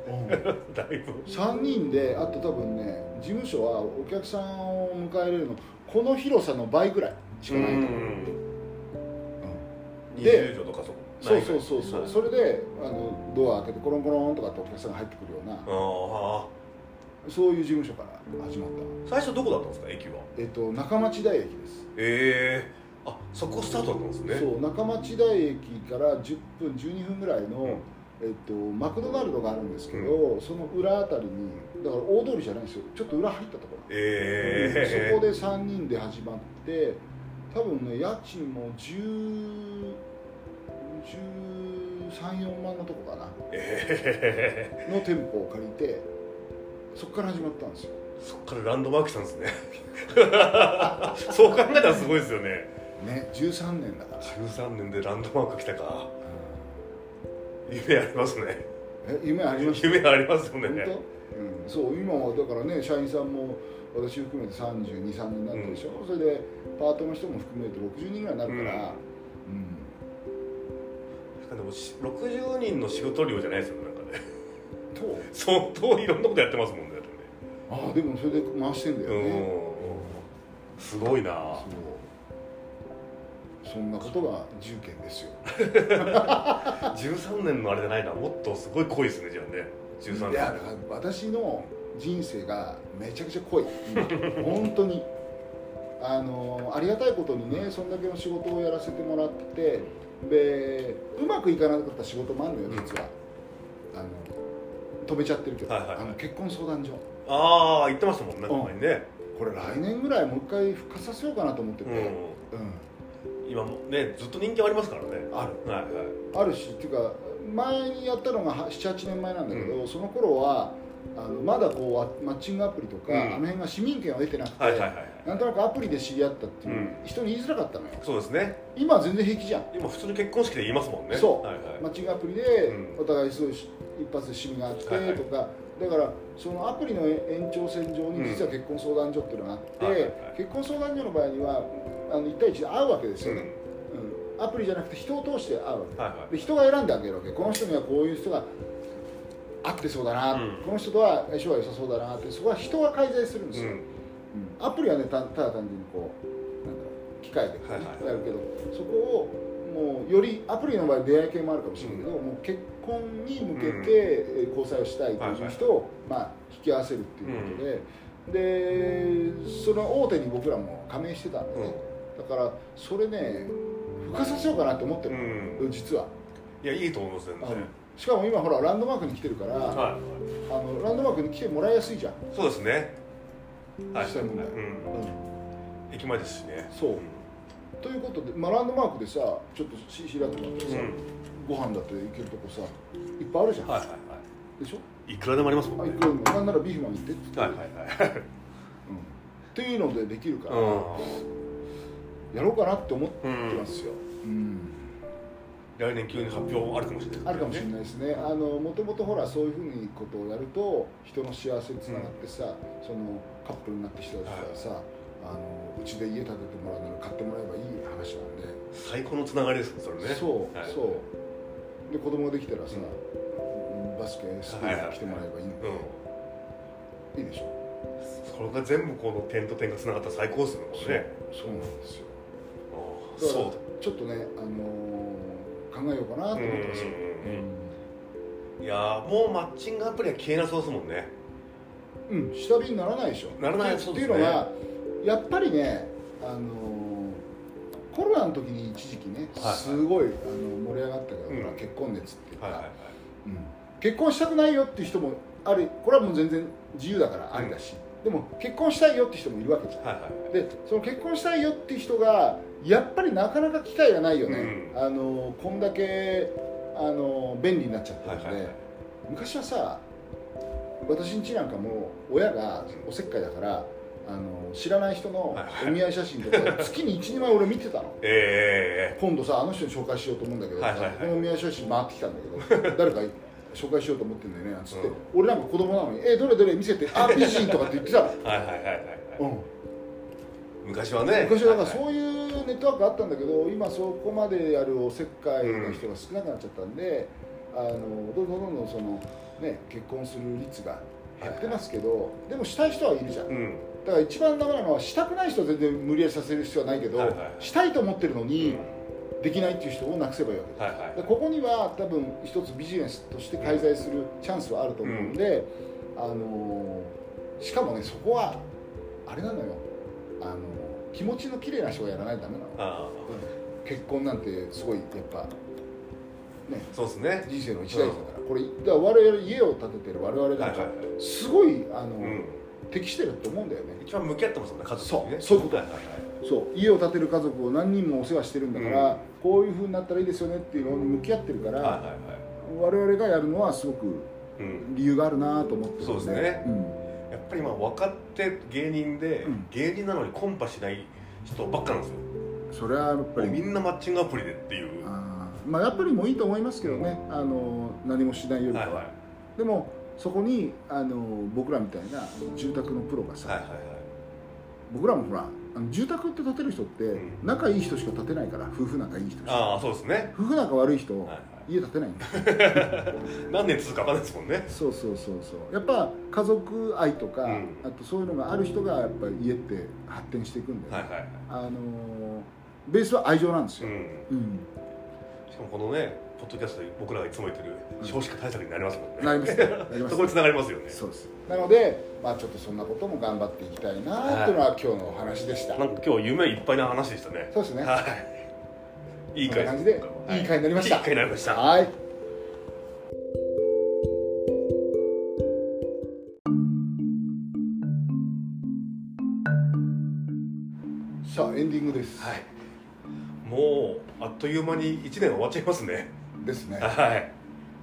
Speaker 1: (laughs) だいぶ。
Speaker 2: 3人であと多分ね事務所はお客さんを迎え入れるのこの広さの倍ぐらいしかないと思う、
Speaker 1: 20
Speaker 2: で
Speaker 1: 畳とかそ
Speaker 2: そうそうそうそう、
Speaker 1: はい。
Speaker 2: それであのドア開けてコロンコロンとかってお客さんが入ってくるような
Speaker 1: ああ
Speaker 2: そういう事務所から始まった。
Speaker 1: 最初どこだったんですか駅は？
Speaker 2: えっと中町台駅です。
Speaker 1: ええあそこスタートだったんですね。
Speaker 2: そう中町台駅から10分12分ぐらいの、
Speaker 1: うん
Speaker 2: えっと、マクドナルドがあるんですけど、その裏あたりにだから大通りじゃないんですよ。ちょっと裏入ったところ。
Speaker 1: ええ
Speaker 2: そこで3人で始まって多分ね家賃も10 1314万のとこかな。
Speaker 1: え
Speaker 2: の店舗を借りてそこから始まったんですよ。
Speaker 1: えそっからランドマークしたんですね。(laughs) そう考えたらすごいですよね。
Speaker 2: ね13年だから、
Speaker 1: 13年でランドマーク来たか夢ありますね。
Speaker 2: え夢ありました
Speaker 1: 夢ありますよね。
Speaker 2: 本当、うん、そう今はだからね社員さんも私含めて3 2 3人になってるでしょ、それでパートの人も含めて60人ぐらいになるから、うん。
Speaker 1: でもし60人の仕事量じゃないですよねなんかね。
Speaker 2: と？
Speaker 1: 相当いろんなことやってますもんね
Speaker 2: ああでもそれで回してんだよね、
Speaker 1: うん。すごいな。
Speaker 2: そうそんなことが重件ですよ。(laughs)
Speaker 1: 13年のあれじゃないな。もっとすごい濃いですねじゃあね。13年。
Speaker 2: いやだから私の人生がめちゃくちゃ濃い。今。(laughs) 本当に。あのありがたいことにねそんだけの仕事をやらせてもらっててでうまくいかなかった仕事もあるのよ実は、あの止めちゃってるけど、
Speaker 1: はいはいはい。
Speaker 2: あの結婚相談所。
Speaker 1: ああ言ってましたもんね前にね、
Speaker 2: これ来年ぐらいもう一回復活させようかなと思ってて、
Speaker 1: うん。
Speaker 2: うん
Speaker 1: 今もねずっと人気ありますからね。
Speaker 2: ある。
Speaker 1: はいはい。
Speaker 2: あるしっていうか前にやったのが78年前なんだけど、その頃はあのまだこうマッチングアプリとか、
Speaker 1: うん。
Speaker 2: あの辺が市民権を得てなくて、
Speaker 1: はいはいはい
Speaker 2: なんとなくアプリで知り合ったっていう、
Speaker 1: うん。
Speaker 2: 人に言いづらかったのよ。
Speaker 1: そうですね。
Speaker 2: 今は全然平気じゃん。
Speaker 1: 今普通に結婚式で言いますもんね。
Speaker 2: そう。
Speaker 1: はいはい。
Speaker 2: マッチングアプリで
Speaker 1: うん。
Speaker 2: お互いすごいし一発で趣味があって
Speaker 1: はいはい。
Speaker 2: とか、だからそのアプリの延長線上に実は結婚相談所っていうのがあって、
Speaker 1: はいはいはい。
Speaker 2: 結婚相談所の場合にはあの1対1で会うわけですよね、
Speaker 1: うん。
Speaker 2: うん。アプリじゃなくて人を通して会うわけ。
Speaker 1: はいはい。
Speaker 2: で人が選んであげるわけ。この人にはこういう人が合ってそうだな、
Speaker 1: うん。
Speaker 2: この人とは相性が良さそうだなって。そこは人が介在するんですよ、アプリはねたただ単純にこうなんだろう機械でやるけどそこをもうよりアプリの場合出会い系もあるかもしれないけど、もう結婚に向けてえー交際をしたいという人を、まあ、引き合わせるっていうことで、でその大手に僕らも加盟してたんでね、だからそれね復活させようかなって思ってるの、
Speaker 1: うん。
Speaker 2: 実は。い
Speaker 1: やいいと思います全然。
Speaker 2: あのしかも今ほらランドマークに来てるから、
Speaker 1: は
Speaker 2: あのランドマークに来てもらいやすいじゃん、
Speaker 1: いそうですね。はい。
Speaker 2: 実際問題
Speaker 1: うん。
Speaker 2: うん。
Speaker 1: 駅前ですしね。
Speaker 2: そう。ということで、まあ、ランドマークでさちょっとし開くのってさ、
Speaker 1: うん。
Speaker 2: ご飯だって行けるとこさいっぱいあるじゃん、
Speaker 1: はいはいはい。
Speaker 2: でしょ？
Speaker 1: いくらでもありますもんね。
Speaker 2: あいくらでも。なんならビーフマン行ってって言って、
Speaker 1: はいはいはい。
Speaker 2: うん、っていうのでできるから、
Speaker 1: う
Speaker 2: やろうかなって思って
Speaker 1: ん
Speaker 2: ますよ、うん。
Speaker 1: 来年急に発表あるかもしれない
Speaker 2: あるかもしれないですね。あのもともとほらそういうふうにことをやると人の幸せにつながってさ、そのカップルになった人たちがさ、あのうちで家建ててもらうなら買ってもらえばいい話なんで、
Speaker 1: 最高のつながりですねそれね。
Speaker 2: そう、
Speaker 1: はい。
Speaker 2: そう。で子供ができたらさ、バスケスクールに来てもらえばいいので、
Speaker 1: うん。
Speaker 2: いいでしょ。
Speaker 1: それが全部この点と点がつながったら最高ですよね。
Speaker 2: そうなんですよちょっとね、あのー考えようかなと思ってますよ、
Speaker 1: いやーもうマッチングアプリは消えなそうですもんね。
Speaker 2: うん、うん、下火にならないでしょ。
Speaker 1: ならないそうですね。
Speaker 2: っていうのはやっぱりね、あのーコロナの時に一時期ね、すごいあの盛り上がったけど、
Speaker 1: うん。
Speaker 2: 結婚熱っていうか、
Speaker 1: はいはいはい。
Speaker 2: うん。結婚したくないよっていう人もあるこれはもう全然自由だからありだし、でも結婚したいよって人もいるわけじゃん、
Speaker 1: はいはい
Speaker 2: でその結婚したいよっていう人がやっぱりなかなか機会がないよね、
Speaker 1: うん。
Speaker 2: あのこんだけあの便利になっちゃってるので、
Speaker 1: はいはいはい。
Speaker 2: 昔はさ私ん家なんかも親がおせっかいだからあの知らない人のお見合い写真とか月に12枚俺見てたの。(laughs)
Speaker 1: え
Speaker 2: 今度さあの人に紹介しようと思うんだけど、
Speaker 1: はいはいはい。
Speaker 2: このお見合い写真回ってきたんだけど (laughs) 誰か紹介しようと思ってんだよねなんつって、俺なんか子供なのに「えどれどれ見せてあ美人」とかって言ってたの、
Speaker 1: えはいはいはいはいはい。
Speaker 2: うん、
Speaker 1: 昔はね。
Speaker 2: 昔はだからそういうネットワークあったんだけど今そこまでやるおせっかいの人が少なくなっちゃったんで、あのどんどんどんどんその、ね、結婚する率が減ってますけど、でもしたい人はいるじゃん、
Speaker 1: うん。
Speaker 2: だから一番ダメなのはしたくない人は全然無理やりさせる必要はないけど、
Speaker 1: はいはい
Speaker 2: したいと思ってるの
Speaker 1: うん。
Speaker 2: にできないっていう人をなくせばいいわけ
Speaker 1: はいはい
Speaker 2: でここには多分一つビジネスとして介在するチャンスはあると思うんで、あのしかもねそこはあれなのよ。あの気持ちの綺麗な人がやらないとダメなの。
Speaker 1: あ
Speaker 2: 結婚なんてすごいやっぱね。
Speaker 1: あそうですね。
Speaker 2: 人生の一大事だから、これだから我々家を建ててる我々なんか、
Speaker 1: はいはいはい。
Speaker 2: すごいあの、
Speaker 1: うん。
Speaker 2: 適してると思うんだよね。
Speaker 1: 一番向き合ってますもんね家族にね。
Speaker 2: そうそういうこと。
Speaker 1: はいはいはい。
Speaker 2: そう家を建てる家族を何人もお世話してるんだから、
Speaker 1: うん。
Speaker 2: こういうふうになったらいいですよねっていうのに向き合ってるから、
Speaker 1: はいはいはい。
Speaker 2: 我々がやるのはすごく
Speaker 1: うん。
Speaker 2: 理由があるなと思ってる
Speaker 1: そうですね。
Speaker 2: うん
Speaker 1: やっぱり今若手芸人で、
Speaker 2: うん。
Speaker 1: 芸人なのにコンパしない人ばっかなんですよ。
Speaker 2: それはやっぱり。
Speaker 1: みんなマッチングアプリでっていう。
Speaker 2: まあやっぱりもういいと思いますけどね、あの何もしないよりかは、
Speaker 1: はいはい。
Speaker 2: でもそこにあの僕らみたいな住宅のプロがさ、
Speaker 1: はいはいはい。
Speaker 2: 僕らもほらあの住宅って建てる人って
Speaker 1: うん。
Speaker 2: 仲いい人しか建てないから夫婦仲いい人しか。
Speaker 1: ああそうですね、
Speaker 2: 夫婦仲悪い人、
Speaker 1: はいはい、
Speaker 2: 家建てないんだ。(laughs)
Speaker 1: 何年続くか分かんないですもんね。
Speaker 2: そうそうそうそう。やっぱ家族愛とか、
Speaker 1: うん。
Speaker 2: あとそういうのがある人がやっぱり家って発展していくんだよね、
Speaker 1: はいはい
Speaker 2: あのーベースは愛情なんですよ、
Speaker 1: うん。
Speaker 2: うん。
Speaker 1: しかもこのねポッドキャストで僕らがいつも言ってる
Speaker 2: うん。
Speaker 1: 少子化対策になりますもんね、
Speaker 2: なりますね。なります
Speaker 1: そこにつながりますよね。
Speaker 2: そうです。なのでまあちょっとそんなことも頑張っていきたいなっていうのは今日のお話でした、
Speaker 1: なんか今日夢いっぱいな話でしたね。
Speaker 2: そうですね。
Speaker 1: はいいい回
Speaker 2: 感じで
Speaker 1: はい
Speaker 2: いい。回になりました。
Speaker 1: いい回になりました。
Speaker 2: はい。さあエンディングです、
Speaker 1: はい。もうあっという間に1年終わっちゃいますね。
Speaker 2: ですね。
Speaker 1: はい。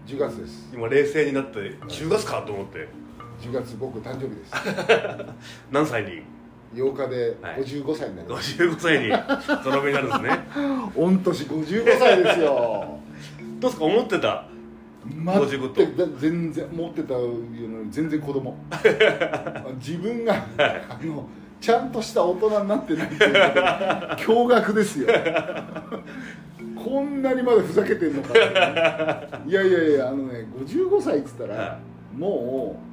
Speaker 2: 10月です。
Speaker 1: 今冷静になって10月かと思って。
Speaker 2: 10月僕誕生日です。(laughs)
Speaker 1: 何歳に？
Speaker 2: 8日で
Speaker 1: はい。
Speaker 2: 55歳になります、
Speaker 1: 55歳にゾロ目になるんですね。(laughs)
Speaker 2: 御年55歳ですよ。
Speaker 1: どうですか？思ってた？
Speaker 2: 待って
Speaker 1: 55と？
Speaker 2: だ全然持ってたのに全然子供。(laughs) 自分があのちゃんとした大人になってないっていう驚愕ですよ。こんなにまでふざけてんのかっていやいやいやあのね55歳っつったら、
Speaker 1: は
Speaker 2: もう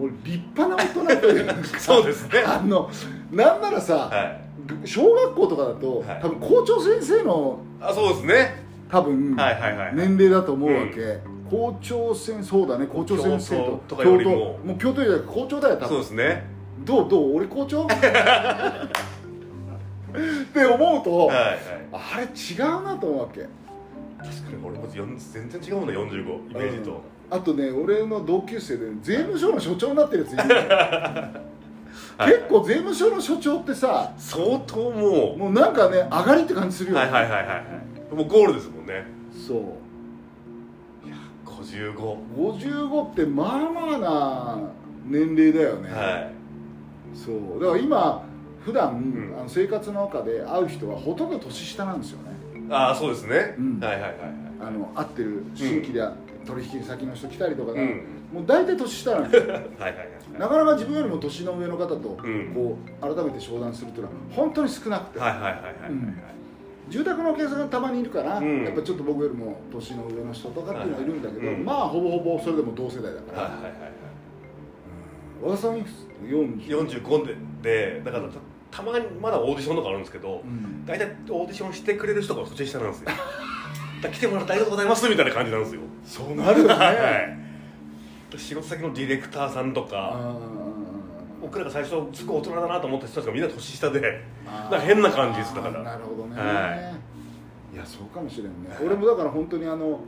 Speaker 2: もう立派な大人というか (laughs)
Speaker 1: そうですね。
Speaker 2: あのなんならさ、
Speaker 1: はい。
Speaker 2: 小学校とかだと、
Speaker 1: はい。
Speaker 2: 多分校長先生の
Speaker 1: あそうですね。
Speaker 2: 多分、
Speaker 1: はいはいはい
Speaker 2: 年齢だと思うわけ、校長先そうだね校長先生と
Speaker 1: 教頭とかよりも。
Speaker 2: もう教頭よりは校長だよ多
Speaker 1: そう
Speaker 2: 分
Speaker 1: ですね。
Speaker 2: どうどう俺校長？(laughs) って思うと、
Speaker 1: はいはい。
Speaker 2: あれ違うなと思うわけ。
Speaker 1: 確かに俺も全然違うもんね45イメージと、
Speaker 2: あとね俺の同級生で税務署の所長になってるやついる結構税務署の所長ってさ
Speaker 1: 相当も
Speaker 2: もうなんかね上がりって感じする
Speaker 1: う
Speaker 2: よ。ね、
Speaker 1: はいはいはいはいはい。もうゴールですもんね。
Speaker 2: そう。
Speaker 1: こ55
Speaker 2: 55ってまあまあな年齢だよね、
Speaker 1: はい。
Speaker 2: そう。だから今普段、
Speaker 1: ん。
Speaker 2: あの生活の中で会う人はほとんど年下なんですよね。
Speaker 1: ああそうですね、
Speaker 2: うん。
Speaker 1: はいはいはい
Speaker 2: あの会ってる新規で、取引先の人来たりとかね、
Speaker 1: うん。
Speaker 2: もう大体年下なんですよ。(laughs)
Speaker 1: はいはいはい
Speaker 2: なかなか自分よりも年の上の方と
Speaker 1: うん。
Speaker 2: こう改めて商談するというのは本当に少なくて、
Speaker 1: はいはいはいはいはい
Speaker 2: うん。住宅のお客さんがたまにいるから、
Speaker 1: うん。
Speaker 2: やっぱちょっと僕よりも年の上の人とかっていうのはいるんだけど、
Speaker 1: はいはいうん。
Speaker 2: まあほぼほぼそれでも同世代だから、
Speaker 1: はいはいはい
Speaker 2: うん。和田さんいくつ？40
Speaker 1: 45ででだからたたまにまだオーディションとかあるんですけど
Speaker 2: うん。
Speaker 1: 大体オーディションしてくれる人が年下なんですよ来てもらってありがとうございますみたいな感じなんですよ。
Speaker 2: そうなるよね、(laughs)
Speaker 1: はい。仕事先のディレクターさんとか
Speaker 2: あ
Speaker 1: 僕らが最初すごい大人だなと思った人たちがみんな年下で
Speaker 2: ー。
Speaker 1: なんか変な感じですだから。
Speaker 2: なるほどね、、
Speaker 1: はい。
Speaker 2: やそうかもしれんね、
Speaker 1: はい
Speaker 2: 俺もだから本当にあの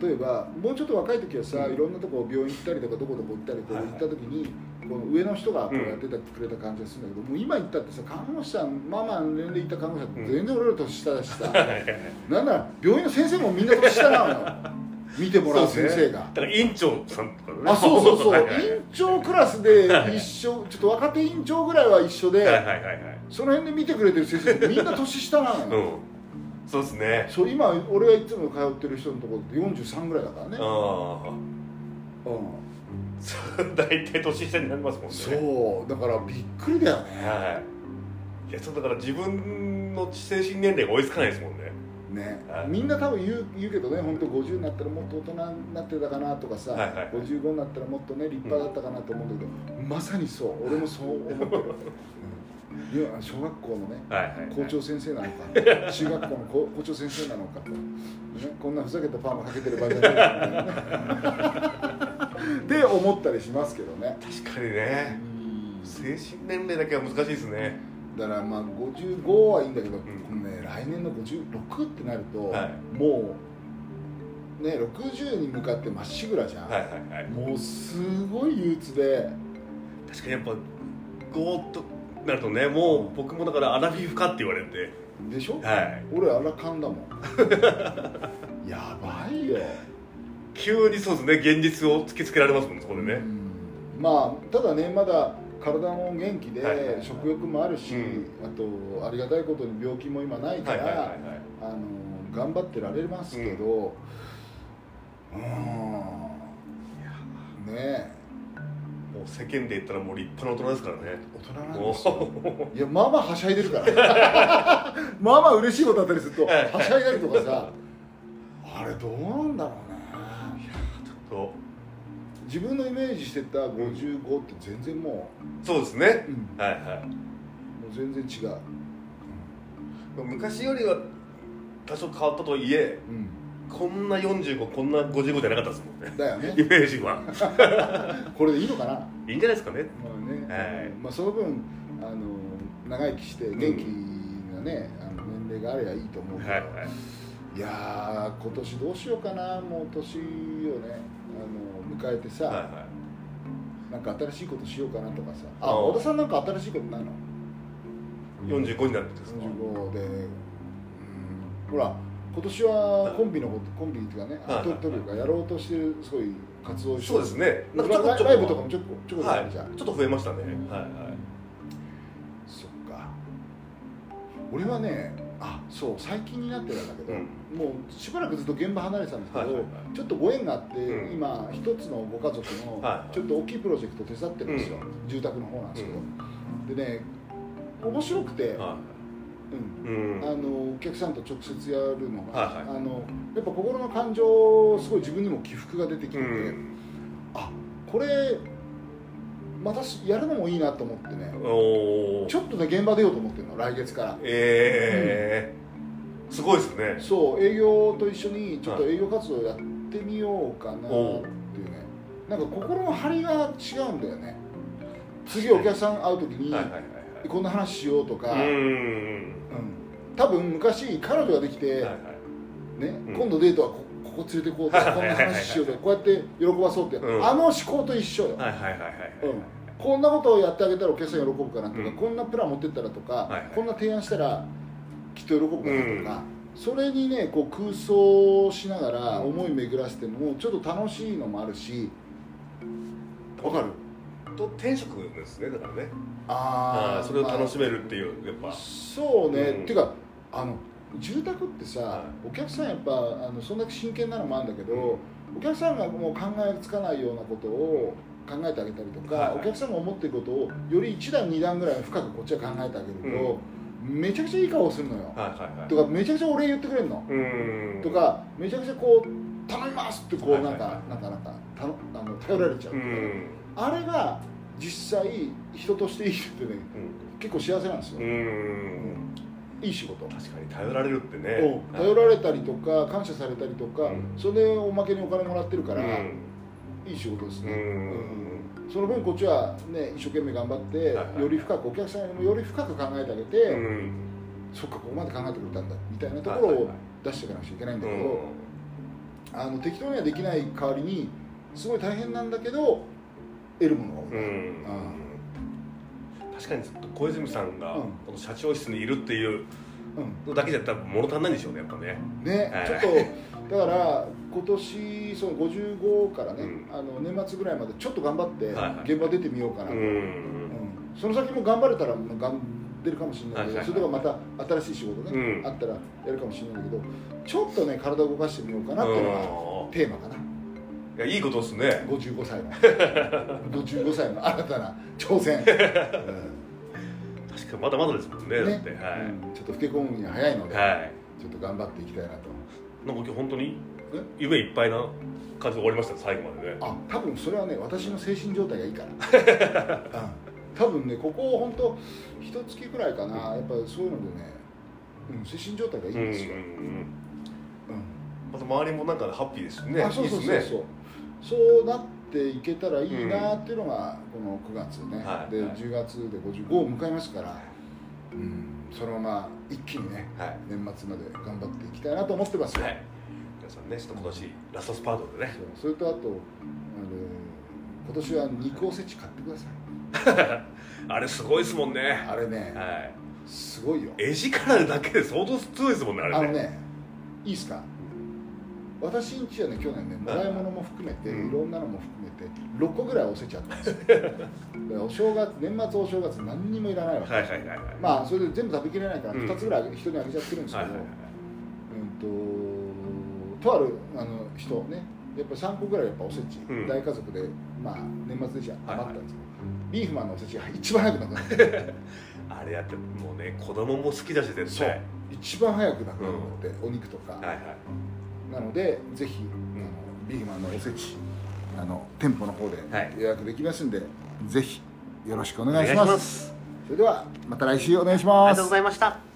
Speaker 2: 例えばもうちょっと若い時はさ、
Speaker 1: うん。
Speaker 2: いろんなとこ病院行ったりとかどこどこ行ったりこう
Speaker 1: はい
Speaker 2: 行った時に、この上の人がこうやっててくれた感じがするんだけど、もう今行ったってさ看護師さんまあまあ年齢いった看護師さん全然俺ら年下だしさ、(laughs) なんなら病院の先生もみんな年下なのよ見てもらう先生が。
Speaker 1: だから院長さんとかね。
Speaker 2: あそうそうそう。(laughs) 院長クラスで一緒ちょっと若手院長ぐらいは一緒で、
Speaker 1: はいはいはいはい。
Speaker 2: その辺で見てくれてる先生みんな年下なのよ、
Speaker 1: うんそうですね。
Speaker 2: そう今俺がいつも通ってる人のところって43ぐらいだからね、
Speaker 1: ああ。
Speaker 2: うん、(laughs)
Speaker 1: 大体年下になりますもんね。
Speaker 2: そう。だからびっくりだよね、
Speaker 1: はい。いやそうだから自分の精神年齢が追いつかないですもんね。
Speaker 2: ね。
Speaker 1: はい。
Speaker 2: みんな多分言う言うけどね本当50になったらもっと大人になってたかなとかさ、
Speaker 1: はいはいはい。
Speaker 2: 55になったらもっとね立派だったかなと思うんだけど、まさにそう。俺もそう思ってる、う (laughs) ん今小学校のね
Speaker 1: はいはいはい。
Speaker 2: 校長先生なのか (laughs) 中学校の校校長先生なのか、ね、こんなふざけたパーマかけてる場合じゃない。みたいなねって思ったりしますけどね。
Speaker 1: 確かにね。精神年齢だけは難しいですね。
Speaker 2: だからまあ55はいいんだけど、
Speaker 1: ん。
Speaker 2: このね、来年の56ってなると、
Speaker 1: は
Speaker 2: もうね60に向かってまっしぐらじゃん、
Speaker 1: はいはいはい。
Speaker 2: もうすごい憂鬱で。
Speaker 1: 確かにやっぱゴーッとなるとねもう僕もだからアラフィフかって言われて。
Speaker 2: でしょ、
Speaker 1: はい。
Speaker 2: 俺あらかんだもん。(laughs) やばいよ。
Speaker 1: 急にそうですね現実を突きつけられますもんねそこでね。
Speaker 2: うん。まあただねまだ体も元気で、
Speaker 1: はい。はいはい
Speaker 2: 食欲もあるし、
Speaker 1: うん。
Speaker 2: あとありがたいことに病気も今ないから、
Speaker 1: はいはいはいはい。
Speaker 2: あの頑張ってられますけどうん。ね
Speaker 1: もう世間で言ったらもう立派な大人ですからね。
Speaker 2: 大人なん
Speaker 1: も
Speaker 2: ですよ。
Speaker 1: う
Speaker 2: いやまあまあはしゃいでるから。(laughs) まあまあ嬉しいことあったりすると
Speaker 1: は
Speaker 2: しゃいだりとかさあれどうなんだろうね。
Speaker 1: ちょっ
Speaker 2: 自分のイメージしてた55って全然も
Speaker 1: とそうですね。
Speaker 2: う、うん、
Speaker 1: はいはい。
Speaker 2: もう全然違う、
Speaker 1: 昔よりは多少変わったとはいえ
Speaker 2: うん、
Speaker 1: こんな45こんな55じゃなかったですもんね。
Speaker 2: だよね。(laughs)
Speaker 1: イメージは。(laughs)
Speaker 2: これでいいのかな、ま
Speaker 1: いいんじゃないですかね。
Speaker 2: あね。
Speaker 1: はい。
Speaker 2: まあ、その分あの長生きして元気なね、あの年齢があればいいと思うけど、
Speaker 1: はいはい。
Speaker 2: いやー今年どうしようかなもう年をねあの迎えてさ、
Speaker 1: はいは
Speaker 2: なんか新しいことしようかなとかさ。あ小田さんなんか新しいことないの？
Speaker 1: い45になるんですか
Speaker 2: ？45で、うん、ほら今年はコンビのことコンビっていうかね、
Speaker 1: はい
Speaker 2: ととい。うかやろうとしてるすごい活動を
Speaker 1: そうですね。
Speaker 2: ラ
Speaker 1: なんかちょこちょこ
Speaker 2: ライブとかもちょこちょこちょ
Speaker 1: っと増えましたね。はいはい。
Speaker 2: そっか。俺はねあそう最近になってたんだけど、
Speaker 1: うん。
Speaker 2: もうしばらくずっと現場離れてたんですけど、
Speaker 1: はいはいはい。
Speaker 2: ちょっとご縁があって、
Speaker 1: うん。
Speaker 2: 今一つのご家族の
Speaker 1: はい
Speaker 2: ちょっと大きいプロジェクト手伝ってるんですよ、住宅の方なんですけど、でね面白くて、
Speaker 1: は
Speaker 2: うん
Speaker 1: いうん。
Speaker 2: あのお客さんと直接やるのが、
Speaker 1: はいはい。
Speaker 2: あのやっぱ心の感情すごい自分にも起伏が出てきてて、
Speaker 1: うん。
Speaker 2: あこれまたやるのもいいなと思ってね。ちょっとね現場出ようと思ってるの来月から。
Speaker 1: ええすごいですね。
Speaker 2: そう営業と一緒にちょっと営業活動やってみようかなっていうね。なんか心の張りが違うんだよね。次お客さん会う時に
Speaker 1: はいはいはい
Speaker 2: こんな話しようとか、
Speaker 1: はいうん。
Speaker 2: うん。多分昔彼女ができて、
Speaker 1: はいはい。
Speaker 2: ね
Speaker 1: うん。
Speaker 2: 今度デートはこここ連れてこうとかこんな話しようとかこうやって喜ばそうって、
Speaker 1: うん。
Speaker 2: あの思考と一緒よ、
Speaker 1: はいはいはいはい
Speaker 2: うん。こんなことをやってあげたらお客さん喜ぶかなとか、
Speaker 1: うん。
Speaker 2: こんなプラン持ってったらとか、
Speaker 1: はいはい。
Speaker 2: こんな提案したらきっと喜ぶかなとか、それにねこう空想しながら
Speaker 1: うん
Speaker 2: 思い巡らせてもちょっと楽しいのもあるしわかる
Speaker 1: と転職ですねだからね。
Speaker 2: あー
Speaker 1: あーそれを楽しめ
Speaker 2: ま
Speaker 1: るっていうやっぱ。
Speaker 2: あそうね、
Speaker 1: うん。
Speaker 2: っていうかあの住宅ってさ、
Speaker 1: は
Speaker 2: お客さんやっぱあのそんだけ真剣なのもあるんだけど、
Speaker 1: うん。
Speaker 2: お客さんがもう考えつかないようなことを考えてあげたりとか、
Speaker 1: はい。はい
Speaker 2: お客さんが思ってることをより1段2段ぐらい深くこっちは考えてあげると、めちゃくちゃいい顔するのよ、
Speaker 1: はいはいはい。
Speaker 2: とかめちゃくちゃお礼言ってくれるの、
Speaker 1: うん。
Speaker 2: とかめちゃくちゃこう頼みますってこう
Speaker 1: はいはい
Speaker 2: なんか、
Speaker 1: はい
Speaker 2: なんかなんかたのあの頼られちゃう、
Speaker 1: うん
Speaker 2: あれが実際人として生きててね結構幸せなんですよ、
Speaker 1: うん。うん。
Speaker 2: いい仕事。
Speaker 1: 確かに頼られるってね。
Speaker 2: うん。頼られたりとか感謝されたりとか、
Speaker 1: うん。
Speaker 2: それでおまけにお金もらってるから、
Speaker 1: うん。
Speaker 2: いい仕事ですね、
Speaker 1: うん。
Speaker 2: うん。その分こっちはね一生懸命頑張って、より深くお客さんにもより深く考えてあげて、
Speaker 1: うん。
Speaker 2: そっかここまで考えてくれたんだみたいなところを出していかなくちゃいけないんだけど、
Speaker 1: うん。
Speaker 2: あの適当にはできない代わりにすごい大変なんだけど得るものが多い、
Speaker 1: うん。確かにずっと小泉さんが
Speaker 2: うん。
Speaker 1: この社長室にいるっていう
Speaker 2: うん。
Speaker 1: のだけじゃ多分物足んないんでしょうねやっぱね。
Speaker 2: ね、
Speaker 1: はい。
Speaker 2: ちょっとだから今年その55からね、
Speaker 1: うん。
Speaker 2: あの年末ぐらいまでちょっと頑張って
Speaker 1: はいはい。
Speaker 2: 現場出てみようかなと、
Speaker 1: うん。
Speaker 2: うん。その先も頑張れたらもう頑出るかもしれないけど、
Speaker 1: はいはいはい。
Speaker 2: それとかまた新しい仕事ね、
Speaker 1: うん。
Speaker 2: あったらやるかもしれないけどちょっとね体を動かしてみようかなっていうのが
Speaker 1: うん。
Speaker 2: テーマかな
Speaker 1: いやいいことですね。
Speaker 2: 55歳の55歳の新たな挑戦、(laughs) うん。
Speaker 1: 確かにまだまだですもんねだ
Speaker 2: ね
Speaker 1: って。はい。
Speaker 2: うん。ちょっと老け込むには早いので、
Speaker 1: はい。
Speaker 2: ちょっと頑張っていきたいなと。
Speaker 1: なんか今日本当に？
Speaker 2: え？
Speaker 1: 夢いっぱいな感じで終わりました？最後までね。
Speaker 2: あ多分それはね私の精神状態がいいから、(laughs) うん、多分ねここ本当一月くらいかな。やっぱりそういうのでね、うん、精神状態がいいんですよ、
Speaker 1: うんうんうん
Speaker 2: うん。
Speaker 1: また周りもなんかハッピーですしね。
Speaker 2: あそうそうそうそうそうなっていけたらいいなっていうのがこの9月ね、で
Speaker 1: はい。はい。
Speaker 2: 10月で55を迎えますから、うん、そのまま一気にね
Speaker 1: はい。
Speaker 2: 年末まで頑張っていきたいなと思ってますよ、
Speaker 1: はい。皆さんねちょっと今年ラストスパートでね。
Speaker 2: そう。それとあとあの今年は肉おせち買ってください。(laughs)
Speaker 1: あれすごいですもんね。
Speaker 2: あれね
Speaker 1: はい。
Speaker 2: すごいよ。
Speaker 1: 絵力だけで相当強いですもんねあれね。
Speaker 2: あのねいいっすか？私んちはね去年ねもらい物も含めて、
Speaker 1: うん。
Speaker 2: いろんなのも含めて6個ぐらいおせちあったんですよ。お正月年末お正月何にもいらないわけ、
Speaker 1: はいはいはいはい。
Speaker 2: まあそれで全部食べきれないから
Speaker 1: うん。
Speaker 2: 2つぐらい人にあげちゃってるんですけど、うんととあるあの人ねやっぱ3個ぐらいやっぱおせち、
Speaker 1: うん。
Speaker 2: 大家族でまあ年末でじゃ
Speaker 1: はい
Speaker 2: 余ったんですけど、ビーフマンのおせちが一番早くなくなって (laughs)
Speaker 1: あれやってもうね子供も好きだし絶
Speaker 2: そう。
Speaker 1: 対
Speaker 2: 一番早くなくなって、お肉とか、
Speaker 1: はいはい
Speaker 2: なのでぜひ、あのビーフマンのおせちあの店舗の方で
Speaker 1: はい。
Speaker 2: 予約できますんで、ぜひよろしくお
Speaker 1: お
Speaker 2: 願いします。
Speaker 1: す
Speaker 2: それではまた来週お願いし
Speaker 1: あり
Speaker 2: ます
Speaker 1: がとうございました